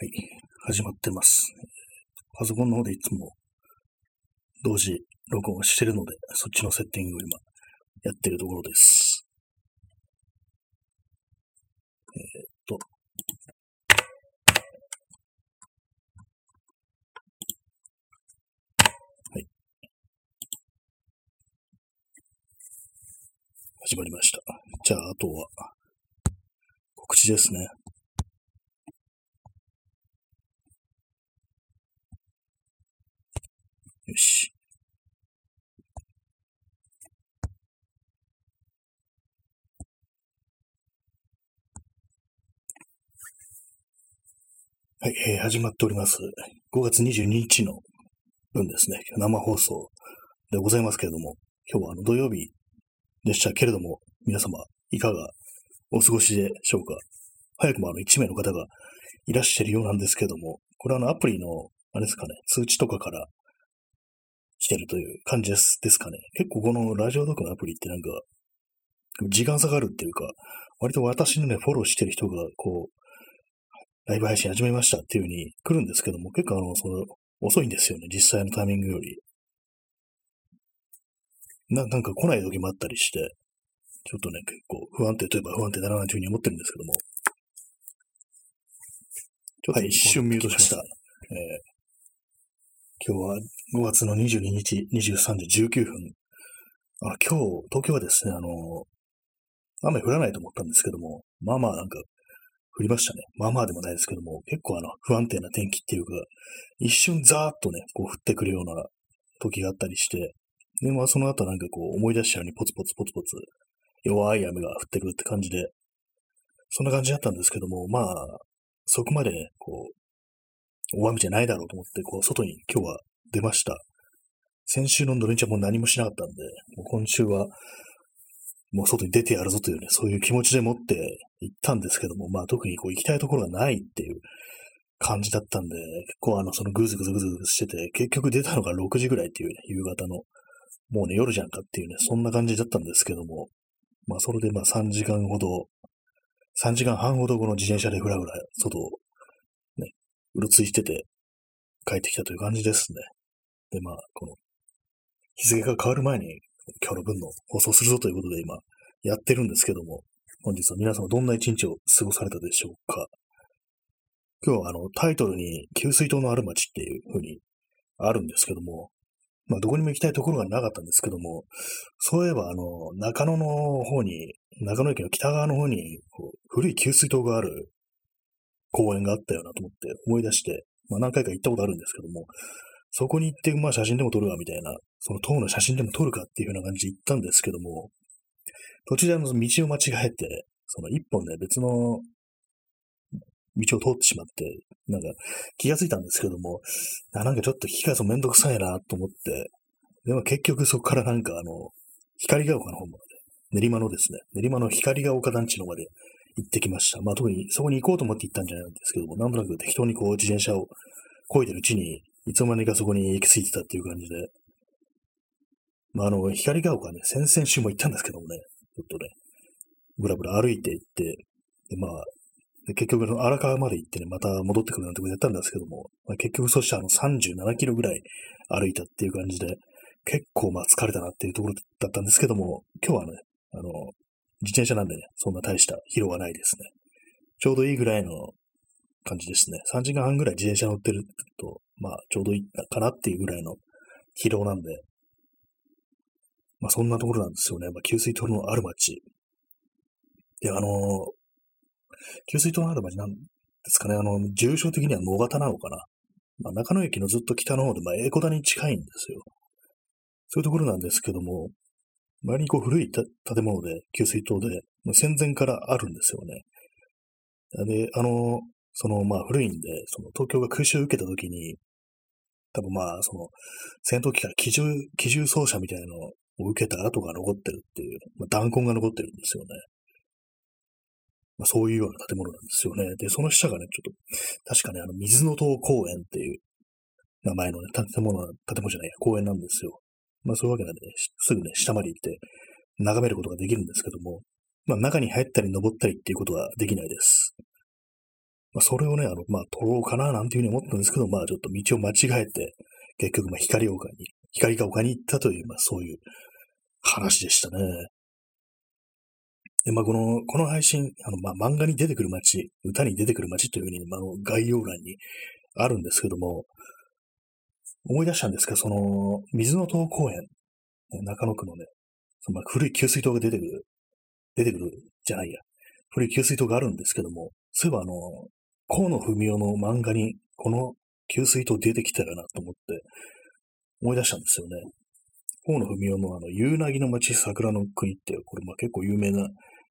はい、始まってます。パソコンの方でいつも同時録音してるので、そっちのセッティングを今やってるところです。えーっと。はい。始まりました。じゃあ、あとは告知ですね。よし。はい、えー始まっております。5月22日の分ですね。生放送でございますけれども、今日はあの土曜日でしたけれども、皆様いかがお過ごしでしょうか早くもあの1名の方がいらっしゃるようなんですけれども、これはあのアプリの、あれですかね、通知とかからてるという感じですですかね。結構このラジオドクのアプリってなんか、時間差があるっていうか、割と私のね、フォローしてる人が、こう、ライブ配信始めましたっていう風に来るんですけども、結構あの、その、遅いんですよね、実際のタイミングより。な、なんか来ない時もあったりして、ちょっとね、結構不安定といえば不安定だなという風に思ってるんですけども。ちょっと一瞬ミュートしました。えー今日は5月の22日23時19分。あ今日、東京はですね、あの、雨降らないと思ったんですけども、まあまあなんか降りましたね。まあまあでもないですけども、結構あの、不安定な天気っていうか、一瞬ザーッとね、こう降ってくるような時があったりして、で、まあその後なんかこう思い出したようにポツポツポツポツ弱い雨が降ってくるって感じで、そんな感じだったんですけども、まあ、そこまでね、こう、大雨じゃないだろうと思って、こう、外に今日は出ました。先週の土日はもう何もしなかったんで、もう今週は、もう外に出てやるぞというね、そういう気持ちでもって行ったんですけども、まあ特にこう行きたいところがないっていう感じだったんで、結構あの、そのぐずぐずぐずぐずしてて、結局出たのが6時ぐらいっていうね、夕方の、もうね、夜じゃんかっていうね、そんな感じだったんですけども、まあそれでまあ3時間ほど、3時間半ほどこの自転車でふらふら外をね、うろついてて帰ってきたという感じですね。で、まあ、この、日付が変わる前に今日の分の放送するぞということで今やってるんですけども、本日は皆様どんな一日を過ごされたでしょうか。今日はあのタイトルに給水塔のある町っていう風にあるんですけども、まあどこにも行きたいところがなかったんですけども、そういえばあの中野の方に、中野駅の北側の方にこう古い給水塔がある公園があったよなと思って思い出して、まあ何回か行ったことあるんですけども、そこに行って、まあ写真でも撮るわみたいな、その塔の写真でも撮るかっていうような感じで行ったんですけども、途中であの道を間違えて、その一本ね、別の道を通ってしまって、なんか気がついたんですけども、あなんかちょっと引き返すのめんどくさいなと思って、でも結局そこからなんかあの、光が丘の方まで、練馬のですね、練馬の光が丘団地の方まで行ってきました。まあ特にそこに行こうと思って行ったんじゃないんですけども、なんとなく適当にこう自転車を漕いでるうちに、いつの間にかそこに行き着いてたっていう感じで、まああの、光が丘ね、先々週も行ったんですけどもね、ちょっとね、ぶらぶら歩いて行って、でまあ、結局荒川まで行ってね、また戻ってくるなんてことやったんですけども、まあ、結局そしてあの37キロぐらい歩いたっていう感じで、結構まあ疲れたなっていうところだったんですけども、今日はね、あの、自転車なんでね、そんな大した疲労はないですね。ちょうどいいぐらいの感じですね。3時間半ぐらい自転車乗ってると、まあちょうどいいかなっていうぐらいの疲労なんで、まあそんなところなんですよね。まあ給水塔のある町。で、あの給水塔のある町なんですかね。あの、住所的には野方なのかな。まあ中野駅のずっと北の方で、まあエコダに近いんですよ。そういうところなんですけども、周りにこう古い建物で、給水塔で、もう戦前からあるんですよね。で、あの、その、まあ古いんで、その東京が空襲を受けた時に、多分まあ、その、戦闘機から機銃、機銃操作みたいなのを受けた跡が残ってるっていう、まあ、弾痕が残ってるんですよね。まあ、そういうような建物なんですよね。で、その下がね、ちょっと、確かね、あの、水の塔公園っていう名前のね、建物、建物じゃないや、公園なんですよ。まあそういうわけなんでね、すぐね、下まで行って眺めることができるんですけども、まあ中に入ったり登ったりっていうことはできないです。まあ、それをね、あの、まあ、撮ろうかな、なんていうふうに思ったんですけど、まあ、ちょっと道を間違えて、結局、まあ、光岡に、光が丘に行ったという、まあ、そういう話でしたね。で、まあ、この、この配信、あの、まあ、漫画に出てくる街、歌に出てくる街というふうに、まあ、概要欄にあるんですけども、思い出したんですけど、その、水の塔公園、中野区のね、そのまあ、古い給水塔が出てくる、出てくるじゃないや、古い給水塔があるんですけども、そういえばあの、河野文雄の漫画にこの給水塔出てきたらなと思って思い出したんですよね。河野文雄のあの、夕凪の町桜の国って、これまあ結構有名な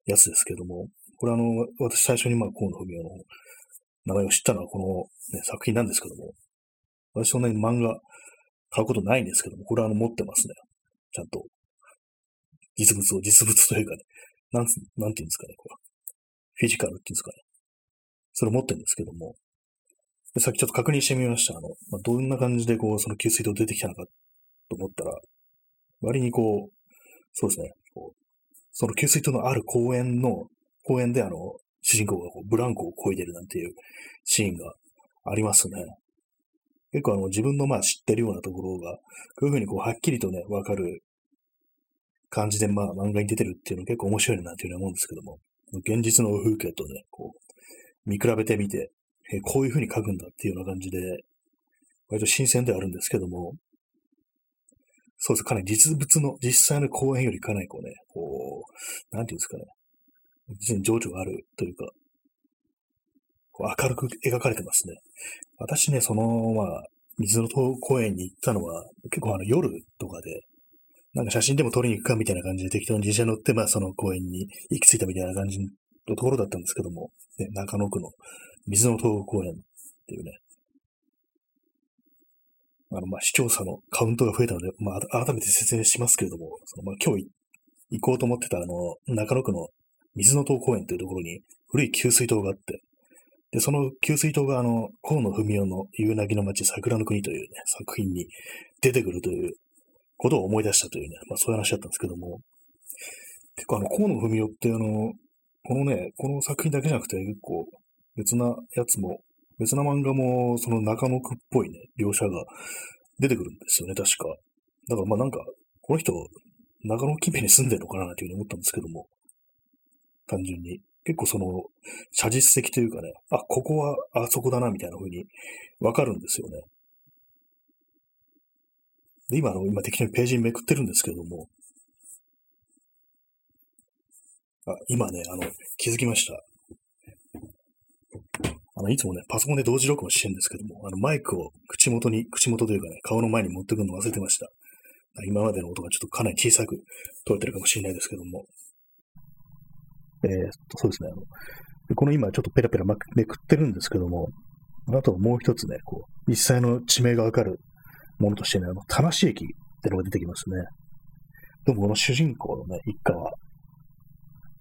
やつですけども、これあの、私最初にまあ河野文雄の名前を知ったのはこの、ね、作品なんですけども、私そんなに漫画買うことないんですけども、これはあの持ってますね。ちゃんと。実物を、実物というかね、なんつ、なんていうんですかね、これ。フィジカルっていうんですかね。それ持ってるんですけども、でさっきちょっと確認してみました。あの、まあ、どんな感じでこう、その給水塔出てきたのかと思ったら、割にこう、そうですね、こうその給水塔のある公園の、公園であの、主人公がこうブランコを漕いでるなんていうシーンがありますね。結構あの自分のまあ知ってるようなところが、こういうふうにこうはっきりとね、わかる感じでまあ漫画に出てるっていうの結構面白いなっていうふうに思うんですけども、現実の風景とね、こう、見比べてみて、えこういうふうに書くんだっていうような感じで、割と新鮮ではあるんですけども、そうです。かなり実物の、実際の公演よりかなりこうね、こう、なんていうんですかね、実に情緒があるというか、こう明るく描かれてますね。私ね、その、まあ、水の塔公園に行ったのは、結構あの夜とかで、なんか写真でも撮りに行くかみたいな感じで適当に自転車乗って、まあその公園に行き着いたみたいな感じところだったんですけども、ね、中野区の水の塔公園っていうね、あの、ま、視聴者のカウントが増えたので、まあ、改めて説明しますけれども、そのまあ、今日行こうと思ってたあの、中野区の水の塔公園というところに古い給水塔があって、で、その給水塔があの、河野文雄の夕凪の町桜の国というね、作品に出てくるということを思い出したというね、まあそういう話だったんですけども、結構あの、河野文雄ってあの、このね、この作品だけじゃなくて結構別なやつも、別な漫画もその中野区っぽいね、描写が出てくるんですよね、確か。だからまあなんか、この人、中野近辺に住んでるのかなというふうに思ったんですけども、単純に。結構その、写実的というかね、あ、ここはあそこだな、みたいな風にわかるんですよね。で、今、あの、今適当にページめくってるんですけども、あ、今ね、あの、気づきました。あの、いつもね、パソコンで同時録音してるんですけども、あの、マイクを口元に、口元というかね、顔の前に持ってくるの忘れてました。今までの音がちょっとかなり小さく取れてるかもしれないですけども、えー、そうですね。あのこの今ちょっとペラペラめくってるんですけども、あともう一つね、こう、実際の地名がわかるものとしてね、あの、田無駅ってのが出てきますね。でもこの主人公のね、一家は、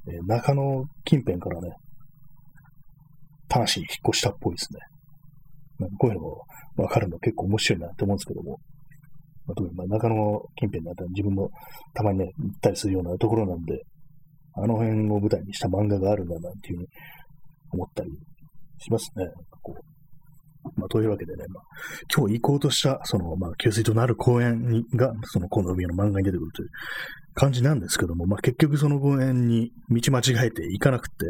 え、中野近辺からね、魂に引っ越したっぽいですね。なんかこういうのもわかるの結構面白いなって思うんですけども、まあ、特にまあ中野近辺だったら自分もたまにね、行ったりするようなところなんで、あの辺を舞台にした漫画があるんだなっていうふうに思ったりしますね。こうまあ、というわけでね、まあ、今日行こうとした、その、まあ、給水となる公園にが、その、河野海の漫画に出てくるという感じなんですけども、まあ、結局その公園に道間違えて行かなくて、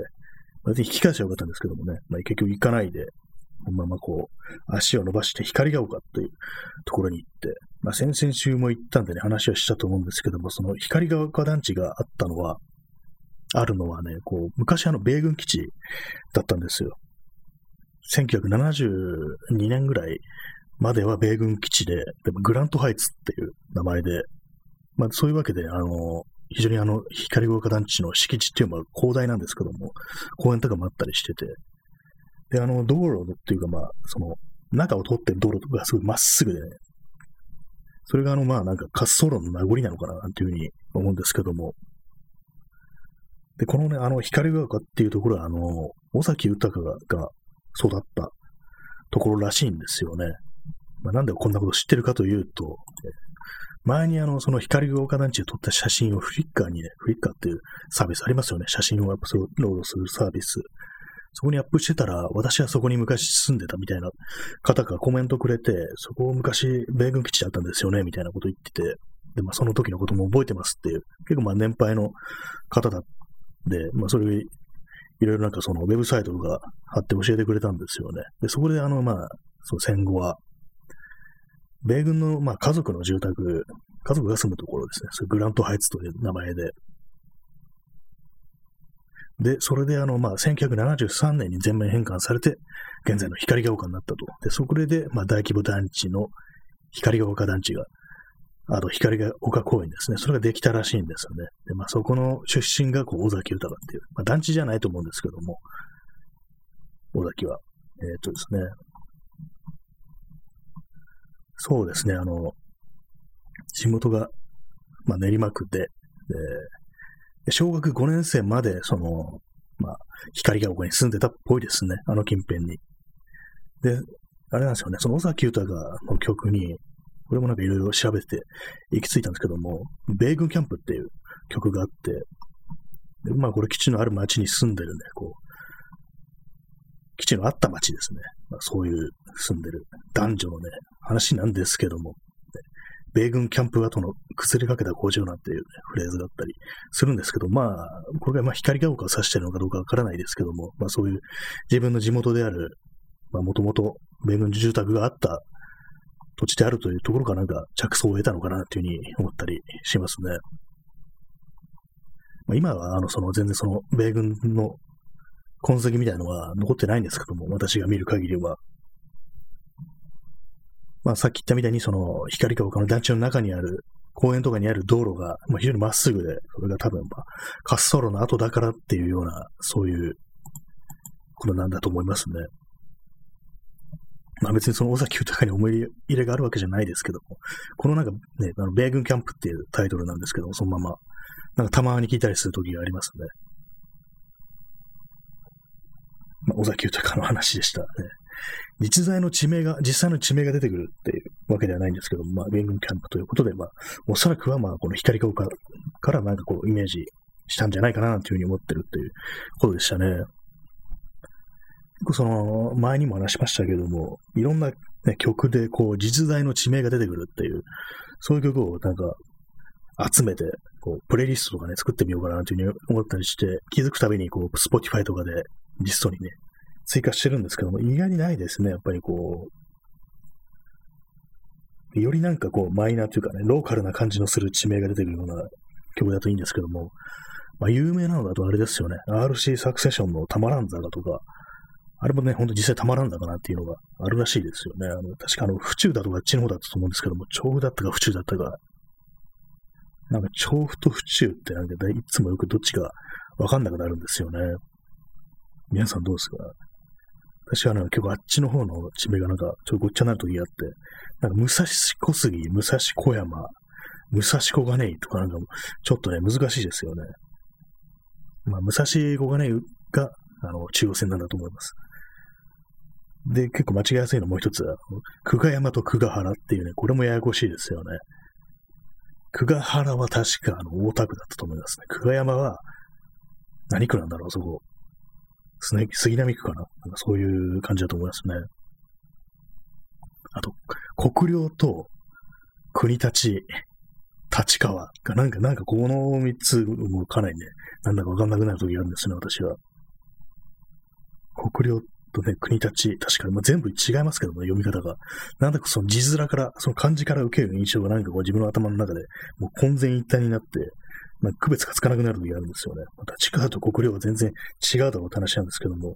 別に引き返しゃよかったんですけどもね、まあ、結局行かないで、このままこう、足を伸ばして光が丘というところに行って、まあ、先々週も行ったんでね、話はしたと思うんですけども、その光が丘団地があったのは、あるのはね、こう、昔あの米軍基地だったんですよ。1972年ぐらいまでは米軍基地で、でもグラントハイツっていう名前で、まあそういうわけで、あの、非常にあの、光豪華団地の敷地っていうのは広大なんですけども、公園とかもあったりしてて、で、あの、道路っていうかまあ、その、中を通ってる道路とかがすごいまっすぐでね、それがあの、まあなんか滑走路の名残なのかな、なんていうふうに思うんですけども、で、このね、あの、光が丘っていうところは、あの、尾崎豊が育ったところらしいんですよね。まあ、なんでこんなこと知ってるかというと、前にあの、その光が丘団地で撮った写真をフリッカーにね、フリッカーっていうサービスありますよね。写真をやっぱそれをロードするサービス。そこにアップしてたら、私はそこに昔住んでたみたいな方がコメントくれて、そこを昔米軍基地だったんですよね、みたいなこと言ってて、で、まあその時のことも覚えてますっていう、結構まあ年配の方だで、まあそれいろいろなんかそのウェブサイトとか貼って教えてくれたんですよね。で、そこであのまあ、その戦後は、米軍のまあ家族の住宅、家族が住むところですね。それグラントハイツという名前で、で、それであの、まあ、1973年に全面返還されて、現在の光が丘になったと。で、そこで、まあ、大規模団地の光が丘団地が、あと光が丘公園ですね。それができたらしいんですよね。で、まあ、そこの出身が、こう、尾崎豊っていう、まあ、団地じゃないと思うんですけども、尾崎は。えー、っとですね。そうですね、あの、地元が、まあ、練馬区で、小学5年生まで、その、まあ、光が丘に住んでたっぽいですね。あの近辺に。で、あれなんですよね。その尾崎豊の曲に、これもなんかいろいろ調べて行き着いたんですけども、米軍キャンプっていう曲があって、でまあこれ基地のある町に住んでるね、こう、基地のあった町ですね。まあ、そういう住んでる男女のね、話なんですけども、米軍キャンプ跡の崩れかけた工場なんていう、ね、フレーズがあったりするんですけど、まあ、これがまあ光が丘を指してるのかどうかわからないですけども、まあそういう自分の地元である、まあもともと米軍住宅があった土地であるというところからなんか着想を得たのかなというふうに思ったりしますね。まあ、今はあのその全然その米軍の痕跡みたいなのは残ってないんですけども、私が見る限りは。まあ、さっき言ったみたいに、その、光が丘の団地の中にある、公園とかにある道路が、まあ、非常にまっすぐで、それが多分、まあ、滑走路の後だからっていうような、そういうことなんだと思いますね。まあ別にその尾崎豊に思い入れがあるわけじゃないですけども、このなんかね、あの、米軍キャンプっていうタイトルなんですけども、そのまま、なんかたまに聞いたりするときがありますね。まあ、尾崎豊の話でしたね。実在の地名が、実際の地名が出てくるっていうわけではないんですけども、まあ、米軍キャンプということで、まあ、おそらくは、まあ、この光が丘からなんかこう、イメージしたんじゃないかな、というふうに思ってるっていうことでしたね。その、前にも話しましたけども、いろんな、ね、曲で、こう、実在の地名が出てくるっていう、そういう曲をなんか、集めて、こう、プレイリストとかね、作ってみようかなというふうに思ったりして、気づくたびに、こう、 Spotify とかでリストにね、追加してるんですけども、意外にないですね、やっぱりこう、よりなんかこう、マイナーというかね、ローカルな感じのする地名が出てくるような曲だといいんですけども、まあ、有名なのだとあれですよね、RC サクセションのたまらん坂とか、あれもね、ほんと実際たまらんだかなっていうのがあるらしいですよね。あの確かあの、府中だとかあっちの方だったと思うんですけども、調布だったか府中だったか、なんか調布と府中ってなんかいつもよくどっちかわかんなくなるんですよね。皆さんどうですか？私はね、結構あっちの方の地名がなんか、ちょっとごっちゃになる時があって、なんか武蔵小杉、武蔵小山、武蔵小金井とかなんかも、ちょっとね、難しいですよね。まあ、武蔵小金井が、あの、中央線なんだと思います。で、結構間違いやすいのもう一つは、久我山と久我原っていうね、これもややこしいですよね。久我原は確か、あの、大田区だったと思いますね。久我山は、何区なんだろう、そこ。杉並区かななんかそういう感じだと思いますね。あと、国領と国立、立川がなんか、なんかこの三つもかなりね、なんだかわかんなくなる時があるんですね、私は。国領とね、国立、確かに、まあ、全部違いますけども、ね、読み方が。なんだかその字面から、その漢字から受ける印象がなんかこう自分の頭の中で、もう混然一体になって、まあ、区別がつかなくなる時があるんですよね。また地下と国領は全然違うだろうって話なんですけども。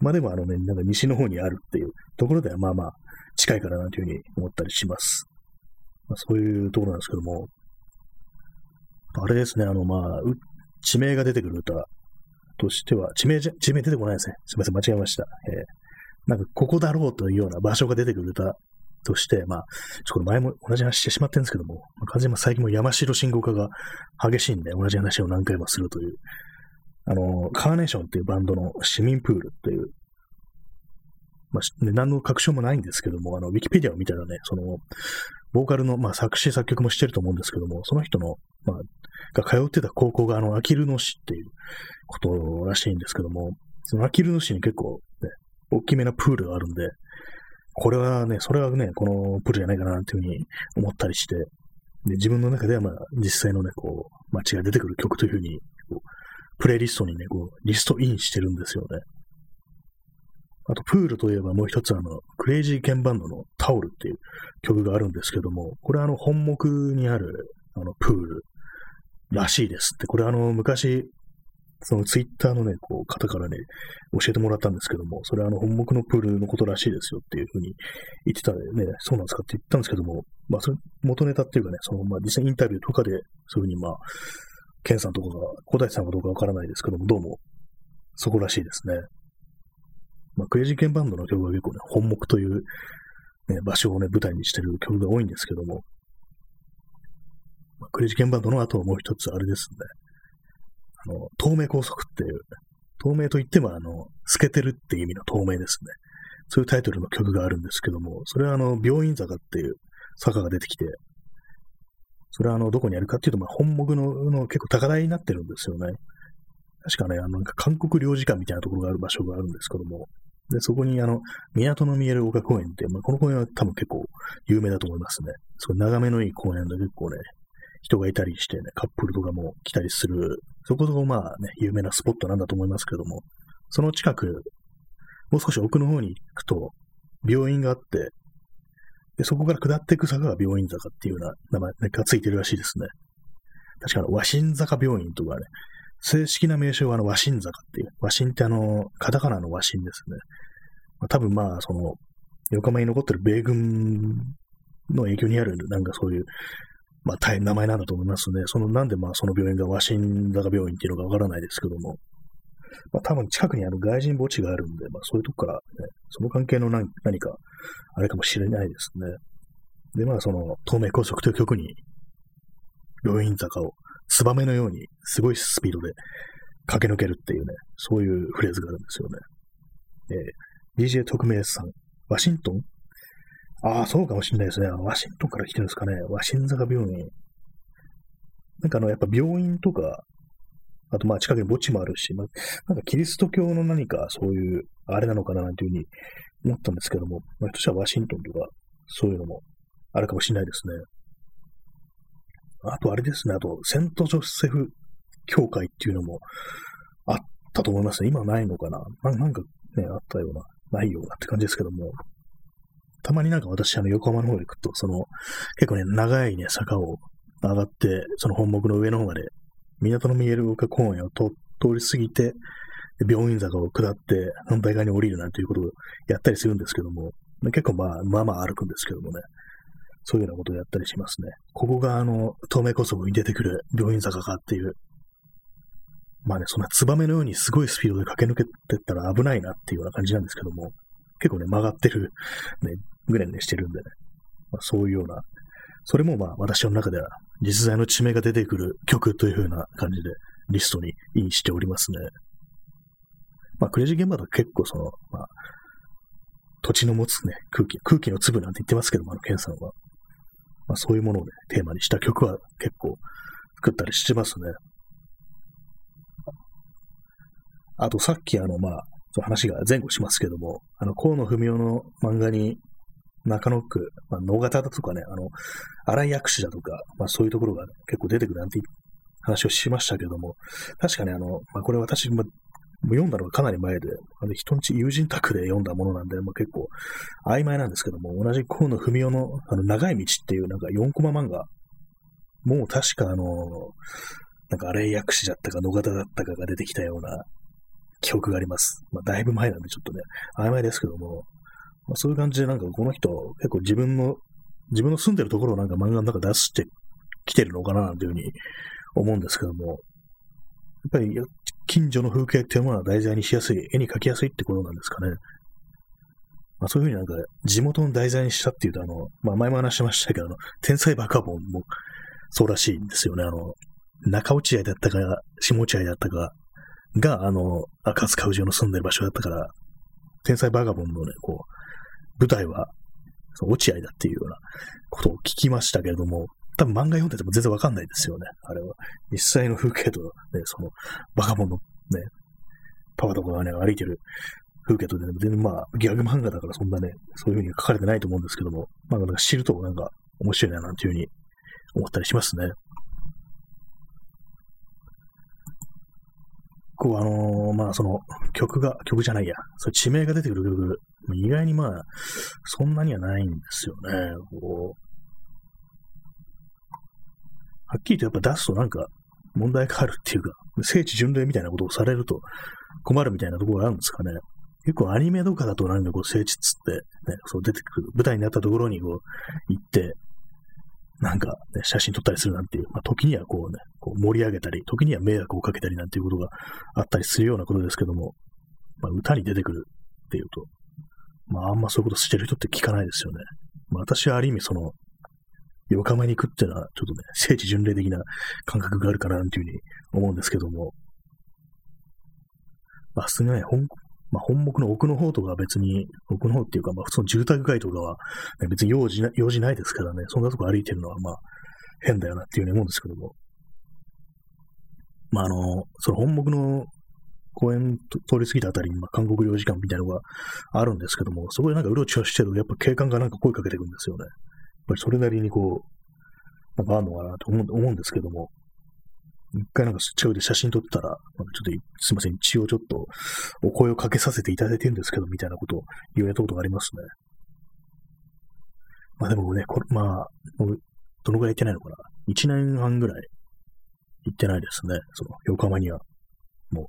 まあでもあのね、なんか西の方にあるっていうところではまあまあ近いからなというふうに思ったりします。まあ、そういうところなんですけども。あれですね、あのまあ、地名が出てくる歌としては、地名じゃ、地名出てこないですね。すみません、間違えました。えー、なんか、ここだろうというような場所が出てくる歌として、まあ、ちょっと前も同じ話してしまってるんですけども、まあ、完全に最近も山城信号化が激しいんで、同じ話を何回もするという、あの、カーネーションっていうバンドの市民プールという、まあ、ね、何の確証もないんですけども、あの、ウィキペディアを見たらね、その、ボーカルの、まあ、作詞作曲もしてると思うんですけども、その人の、まあ、が通ってた高校が、あの、あきる野市っていうことらしいんですけども、そのあきる野市に結構、ね、大きめなプールがあるんで、これはね、それはね、このプールじゃないかなっていうふうに思ったりして、で自分の中ではまあ実際のね、こう、街が出てくる曲というふうに、こうプレイリストにね、こう、リストインしてるんですよね。あと、プールといえばもう一つあの、クレイジーケンバンドのタオルっていう曲があるんですけども、これはあの、本目にある、あの、プールらしいですって。これあの、昔、そのツイッターのね、こう、方からね、教えてもらったんですけども、それはあの、本目のプールのことらしいですよっていうふうに言ってたんでね、そうなんですかって言ったんですけども、まあ、それ、元ネタっていうかね、その、まあ、実際インタビューとかで、そういうふうにまあ、ケンさんとかが答えてたのかどうかわからないですけども、どうも、そこらしいですね。まあ、クレイジーケンバンドの曲は結構ね、本目という、ね、場所をね、舞台にしてる曲が多いんですけども、まあ、クレイジーケンバンドの後はもう一つあれですね。あの、透明高速っていう、透明といってもあの、透けてるっていう意味の透明ですね。そういうタイトルの曲があるんですけども、それはあの、病院坂っていう坂が出てきて、それはあの、どこにあるかっていうと、まあ、本目のの結構高台になってるんですよね。確かね、あの、なんか韓国領事館みたいなところがある場所があるんですけども、で、そこにあの、港の見える丘公園って、まあ、この公園は多分結構有名だと思いますね。すごい眺めのいい公園で結構ね、人がいたりしてね、カップルとかも来たりする、そこそこまあね、有名なスポットなんだと思いますけども、その近く、もう少し奥の方に行くと、病院があって、で、そこから下っていく坂が病院坂っていうような名前がついてるらしいですね。確かの、和新坂病院とかね、正式な名称はあの、和新坂っていう、和新ってあの、カタカナの和新ですね。まあ、多分まあ、その、横浜に残ってる米軍の影響にある、なんかそういう、まあ、大変名前なんだと思いますね。その、なんでまあ、その病院がワシン坂病院っていうのかわからないですけども、まあ、多分近くにあの外人墓地があるんで、まあ、そういうとこから、ね、その関係の何何か、あれかもしれないですね。で、まあ、その、東名高速という曲に、病院坂を、ツバメのように、すごいスピードで駆け抜けるっていうね、そういうフレーズがあるんですよね。えー、DJ 特命さん、ワシントン？ああ、そうかもしれないですね。ワシントンから来てるんですかね。ワシン坂病院。なんかあの、やっぱ病院とか、あとまあ近くに墓地もあるし、まあ、なんかキリスト教の何かそういう、あれなのかななんていうふうに思ったんですけども、まあ、としはワシントンとか、そういうのもあるかもしれないですね。あとあれですね、あと、セントジョセフ教会っていうのもあったと思いますね。今ないのかな。なんかね、あったような、ないようなって感じですけども、たまになんか私、あの、横浜の方に行くと、その、結構ね、長いね、坂を上がって、その本木の上の方まで、港の見える丘公園を通り過ぎて、病院坂を下って、反対側に降りるなんていうことをやったりするんですけども、結構まあ、まあまあ歩くんですけどもね、そういうようなことをやったりしますね。ここが、あの、東名高速に出てくる病院坂かっていう、まあね、そんなツバメのようにすごいスピードで駆け抜けてったら危ないなっていうような感じなんですけども、結構ね、曲がってる、ね、ぐらいねしてるんでね。まあ、そういうような、それもまあ私の中では実在の地名が出てくる曲という風な感じでリストにインしておりますね。まあクレイジー現場だと結構その、まあ、土地の持つね、空気、空気の粒なんて言ってますけども、あの、ケンさんは。まあそういうものをね、テーマにした曲は結構作ったりしてますね。あとさっきあの、まあ、話が前後しますけども、あの、河野文雄の漫画に中野区、まあ、野方だとかね、あの、荒井薬師だとか、まあそういうところが、ね、結構出てくるなんて話をしましたけども、確かにあの、まあこれ私、まあ、読んだのがかなり前で、あの人んち友人宅で読んだものなんで、まあ、結構曖昧なんですけども、同じ河野文雄のあの長い道っていうなんか4コマ漫画、もう確かあの、なんか荒井薬師だったか野方だったかが出てきたような記憶があります。まあだいぶ前なんでちょっとね、曖昧ですけども、まあ、そういう感じでなんかこの人、結構自分の、自分の住んでるところをなんか漫画の中出してきてるのかななんていうふうに思うんですけども、っぱり近所の風景っていうものは題材にしやすい、絵に描きやすいってことなんですかね。まあ、そういうふうになんか地元の題材にしたっていうと、あの、まあ前も話しましたけど、あの、天才バカボンもそうらしいんですよね。あの、中落合だったか、下落合だったかが、あの、赤塚氏の住んでる場所だったから、天才バカボンのね、こう、舞台は、落合だっていうようなことを聞きましたけれども、多分漫画読んでても全然わかんないですよね。あれは。実際の風景とね、その、バカボンのね、パワーとかがね、歩いてる風景とね、全然まあ、ギャグ漫画だからそんなね、そういう風に書かれてないと思うんですけども、まあ、なんか知るとなんか面白いな、なんていう風に思ったりしますね。こう、あのー、まあ、その、曲が、曲じゃないや、そ地名が出てくる曲、意外にまあ、そんなにはないんですよね。こう、っきりとやっぱ出すとなんか問題があるっていうか、聖地巡礼みたいなことをされると困るみたいなところがあるんですかね。結構アニメとかだとなんかこう聖地っつって、ね、そう出てくる、舞台になったところにこう行って、なんか、ね、写真撮ったりするなんていう、まあ、時にはこうね、こう盛り上げたり、時には迷惑をかけたりなんていうことがあったりするようなことですけども、まあ、歌に出てくるっていうと、まあ、あんまそういうことしてる人って聞かないですよね。まあ、私はある意味その、横浜に行くっていうのは、ちょっとね、聖地巡礼的な感覚があるかな、というふうに思うんですけども、まあ、すがね、本、まあ、本目の奥の方とかは別に、奥の方っていうか、まあ、普通の住宅街とかは、ね、別に用事な、用事ないですからね、そんなとこ歩いてるのは、まあ、変だよなっていうふうに思うんですけども。まあ、あの、その本目の公園通り過ぎたあたりに、まあ、韓国領事館みたいなのがあるんですけども、そこでなんかうろちょろしてると、やっぱ警官がなんか声かけてくるんですよね。っぱりそれなりにこう、なんかあるのかなと思うんですけども、一回なんか近くで写真撮ったら、なんかちょっとすいません、一応ちょっとお声をかけさせていただいてるんですけど、みたいなことを言われたことがありますね。まあでもね、これ、まあ、どのぐらい行ってないのかな。一年半ぐらい行ってないですね。その横浜には。もう、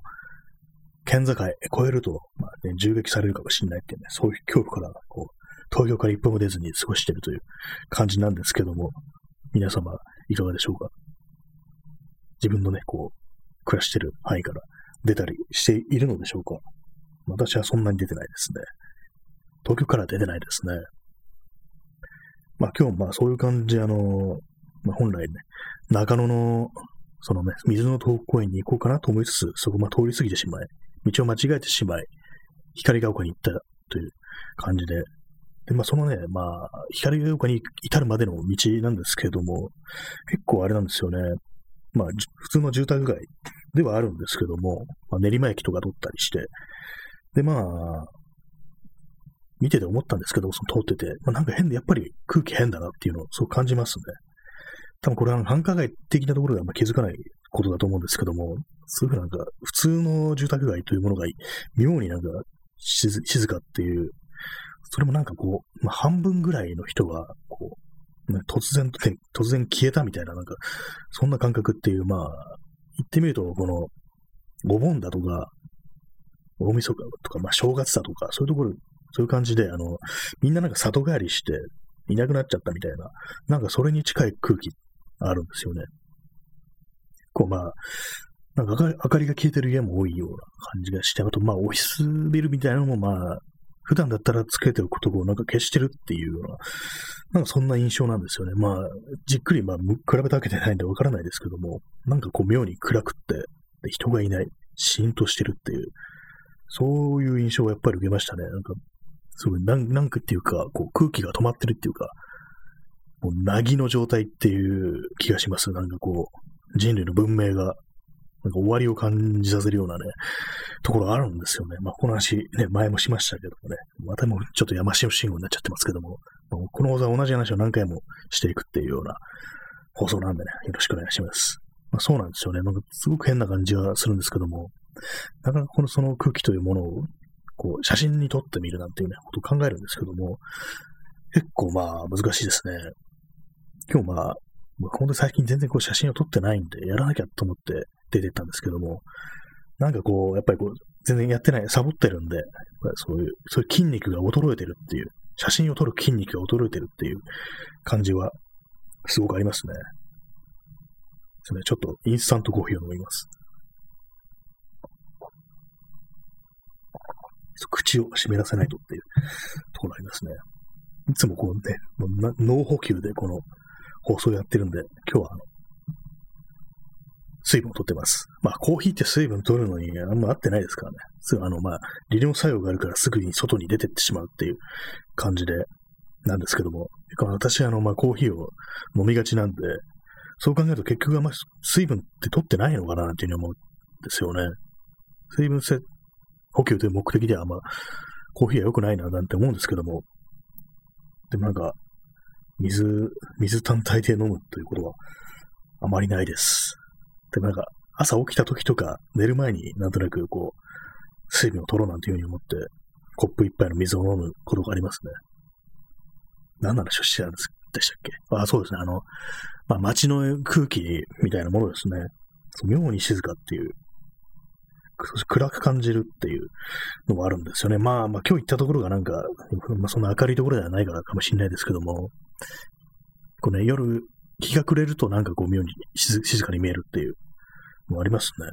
県境越えると、まあね、銃撃されるかもしれないっていうね、そういう恐怖からこう東京から一歩も出ずに過ごしているという感じなんですけども、皆様いかがでしょうか？自分のね、こう、暮らしてる範囲から出たりしているのでしょうか？私はそんなに出てないですね。東京から出てないですね。まあ今日まあそういう感じ、あの、まあ、本来ね、中野の、そのね、水の東公園に行こうかなと思いつつ、そこま通り過ぎてしまい、道を間違えてしまい、光が丘に行ったという感じで、で、まあ、そのね、まあ、光が丘に至るまでの道なんですけれども、結構あれなんですよね。まあ、普通の住宅街ではあるんですけども、まあ、練馬駅とか通ったりして、で、まあ、見てて思ったんですけど、その通ってて、まあ、なんか変で、やっぱり空気変だなっていうのをそう感じますね。多分これは繁華街的なところではあ気づかないことだと思うんですけども、そういうなんか、普通の住宅街というものが妙になんか静かっていうそれもなんかこう、まあ、半分ぐらいの人が、こう、ね、突然、突然消えたみたいな、なんか、そんな感覚っていう、まあ、言ってみると、この、お盆だとか、大晦日とか、まあ、正月だとか、そういうところ、そういう感じで、あの、みんななんか里帰りして、いなくなっちゃったみたいな、なんかそれに近い空気あるんですよね。こう、まあ、なんか明かりが消えてる家も多いような感じがして、あと、まあ、オフィスビルみたいなのも、まあ、普段だったらつけておくとこをなんか消してるっていうような、なんかそんな印象なんですよね。まあ、じっくり、まあ、比べたわけでないんでわからないですけども、なんかこう妙に暗くって、で人がいない、シーンとしてるっていう、そういう印象をやっぱり受けましたね。なんか、すごい、なんなんかっていうか、こう空気が止まってるっていうか、もう、なぎの状態っていう気がします。なんかこう、人類の文明がなんか終わりを感じさせるようなね、ところがあるんですよね。まあ、この話、ね、前もしましたけどもね、またもうちょっと山椒信号になっちゃってますけども、この放送は同じ話を何回もしていくっていうような放送なんでね、よろしくお願いします。まあ、そうなんですよね。なんかすごく変な感じはするんですけども、なかなかこのその空気というものを、こう、写真に撮ってみるなんていうね、ことを考えるんですけども、結構まあ難しいですね。今日まあ、本当に最近全然こう写真を撮ってないんで、やらなきゃと思って出てったんですけども、なんかこう、やっぱりこう、全然やってない、サボってるんで、そういう、そういう筋肉が衰えてるっていう、写真を撮る筋肉が衰えてるっていう感じは、すごくありますね。ですね、ちょっとインスタントコーヒーを飲みます。口を湿らせないとっていうところありますね。いつもこうね、脳補給でこの放送やってるんで、今日はあの、水分を取ってます。まあ、コーヒーって水分取るのにあんま合ってないですからね。すぐあの、まあ、利尿作用があるからすぐに外に出てってしまうっていう感じで、なんですけども、私、あの、まあ、コーヒーを飲みがちなんで、そう考えると結局あんま水分って取ってないのかなっていうふうに思うんですよね。水分、補給という目的では、まあ、コーヒーは良くないな、なんて思うんですけども、でもなんか、水、水単体で飲むということはあまりないです。でもなんか、朝起きた時とか寝る前になんとなくこう、水分を取ろうなんていうふうに思って、コップ一杯の水を飲むことがありますね。何の話をしてたんでしたっけ？ああ、そうですね。あの、まあ、街の空気みたいなものですね。妙に静かっていう、暗く感じるっていうのもあるんですよね。まあ、まあ、今日行ったところがなんか、まあ、そんな明るいところではないからかもしれないですけども、こうね、夜、日が暮れるとなんかこう妙に静かに見えるっていうもありますね。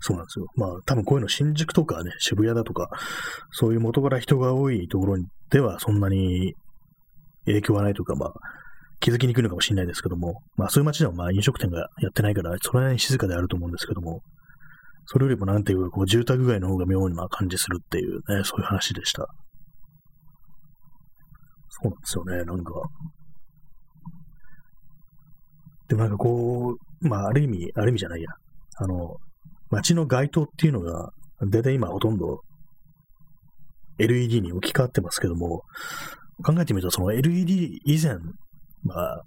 そうなんですよ。まあ、多分こういうの新宿とかね、渋谷だとか、そういう元から人が多いところではそんなに影響はないというか、まあ、気づきにくいのかもしれないですけども、まあそういう街ではまあ飲食店がやってないから、それなりに静かであると思うんですけども、それよりもなんていうか、こう住宅街の方が妙にまあ感じするっていうね、そういう話でした。そうなんですよね、なんか。でもなんかこう、まあある意味、ある意味じゃないや。あの、街の街灯っていうのが、大体今ほとんど LED に置き換わってますけども、考えてみると、その LED 以前、まあ、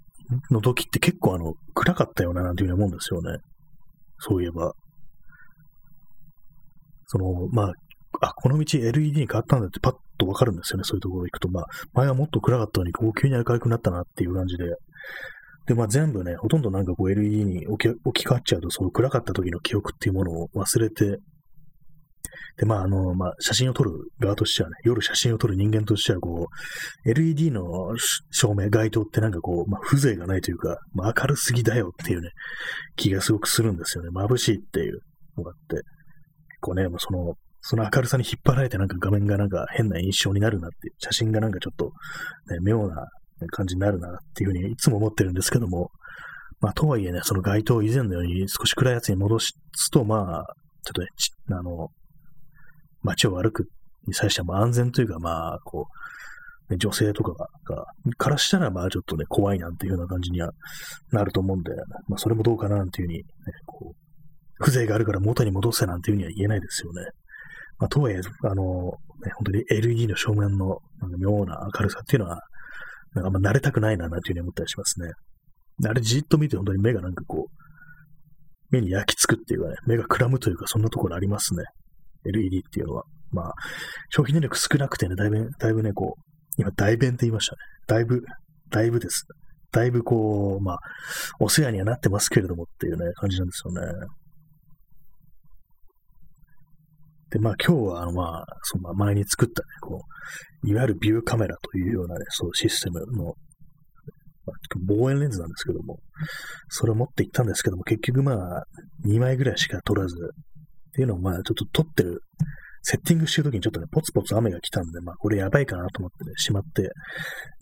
の時って結構あの、暗かったよな、なんていうふうに思うんですよね。そういえば。その、まあ、あ、この道 LED に変わったんだってパッとわかるんですよね、そういうところ行くと。まあ、前はもっと暗かったのに、こう急に明るくなったなっていう感じで。で、まあ全部ね、ほとんどなんかこう LED に置き置き換わっちゃうと、そう暗かった時の記憶っていうものを忘れて、で、まあ、あの、まあ、写真を撮る側としてはね、夜写真を撮る人間としては、こう、LED の照明、街灯ってなんかこう、まあ、風情がないというか、まあ、明るすぎだよっていうね、気がすごくするんですよね。眩しいっていうのがあって。こうね、もうその、その明るさに引っ張られてなんか画面がなんか変な印象になるなっていう、写真がなんかちょっと、ね、妙な感じになるなっていうふうにいつも思ってるんですけども、まあ、とはいえね、その街灯以前のように少し暗いやつに戻すと、まあ、ちょっとね、あの、街を歩くに際しては、まあ、安全というか、まあ、こう、ね、女性とかが、からしたら、まあ、ちょっとね、怖いなんていうような感じにはなると思うんで、まあ、それもどうかななんていうふうに、ね、こう、風情があるから元に戻せなんていうふうには言えないですよね。まあ、とはいえ、あの、ね、本当に LED の正面の妙な明るさっていうのは、なんかあんま慣れたくないな、なんていうふうに思ったりしますね。あれじっと見て本当に目がなんかこう、目に焼き付くっていうかね、目がくらむというか、そんなところありますね。LED っていうのは。まあ、消費電力少なくてね、だいぶ、だいぶね、こう、今、大弁って言いましたね。だいぶ、だいぶです。だいぶこう、まあ、お世話にはなってますけれどもっていうね、感じなんですよね。で、まあ今日は、あの、まあ、その前に作ったね、こう、いわゆるビューカメラというようなね、そうシステムの、まあ、望遠レンズなんですけども、それを持って行ったんですけども、結局まあ、2枚ぐらいしか撮らず、っていうのをまあ、ちょっと撮ってる、セッティングしてるときにちょっとね、ポツポツ雨が来たんで、まあ、これやばいかなと思ってね、しまって、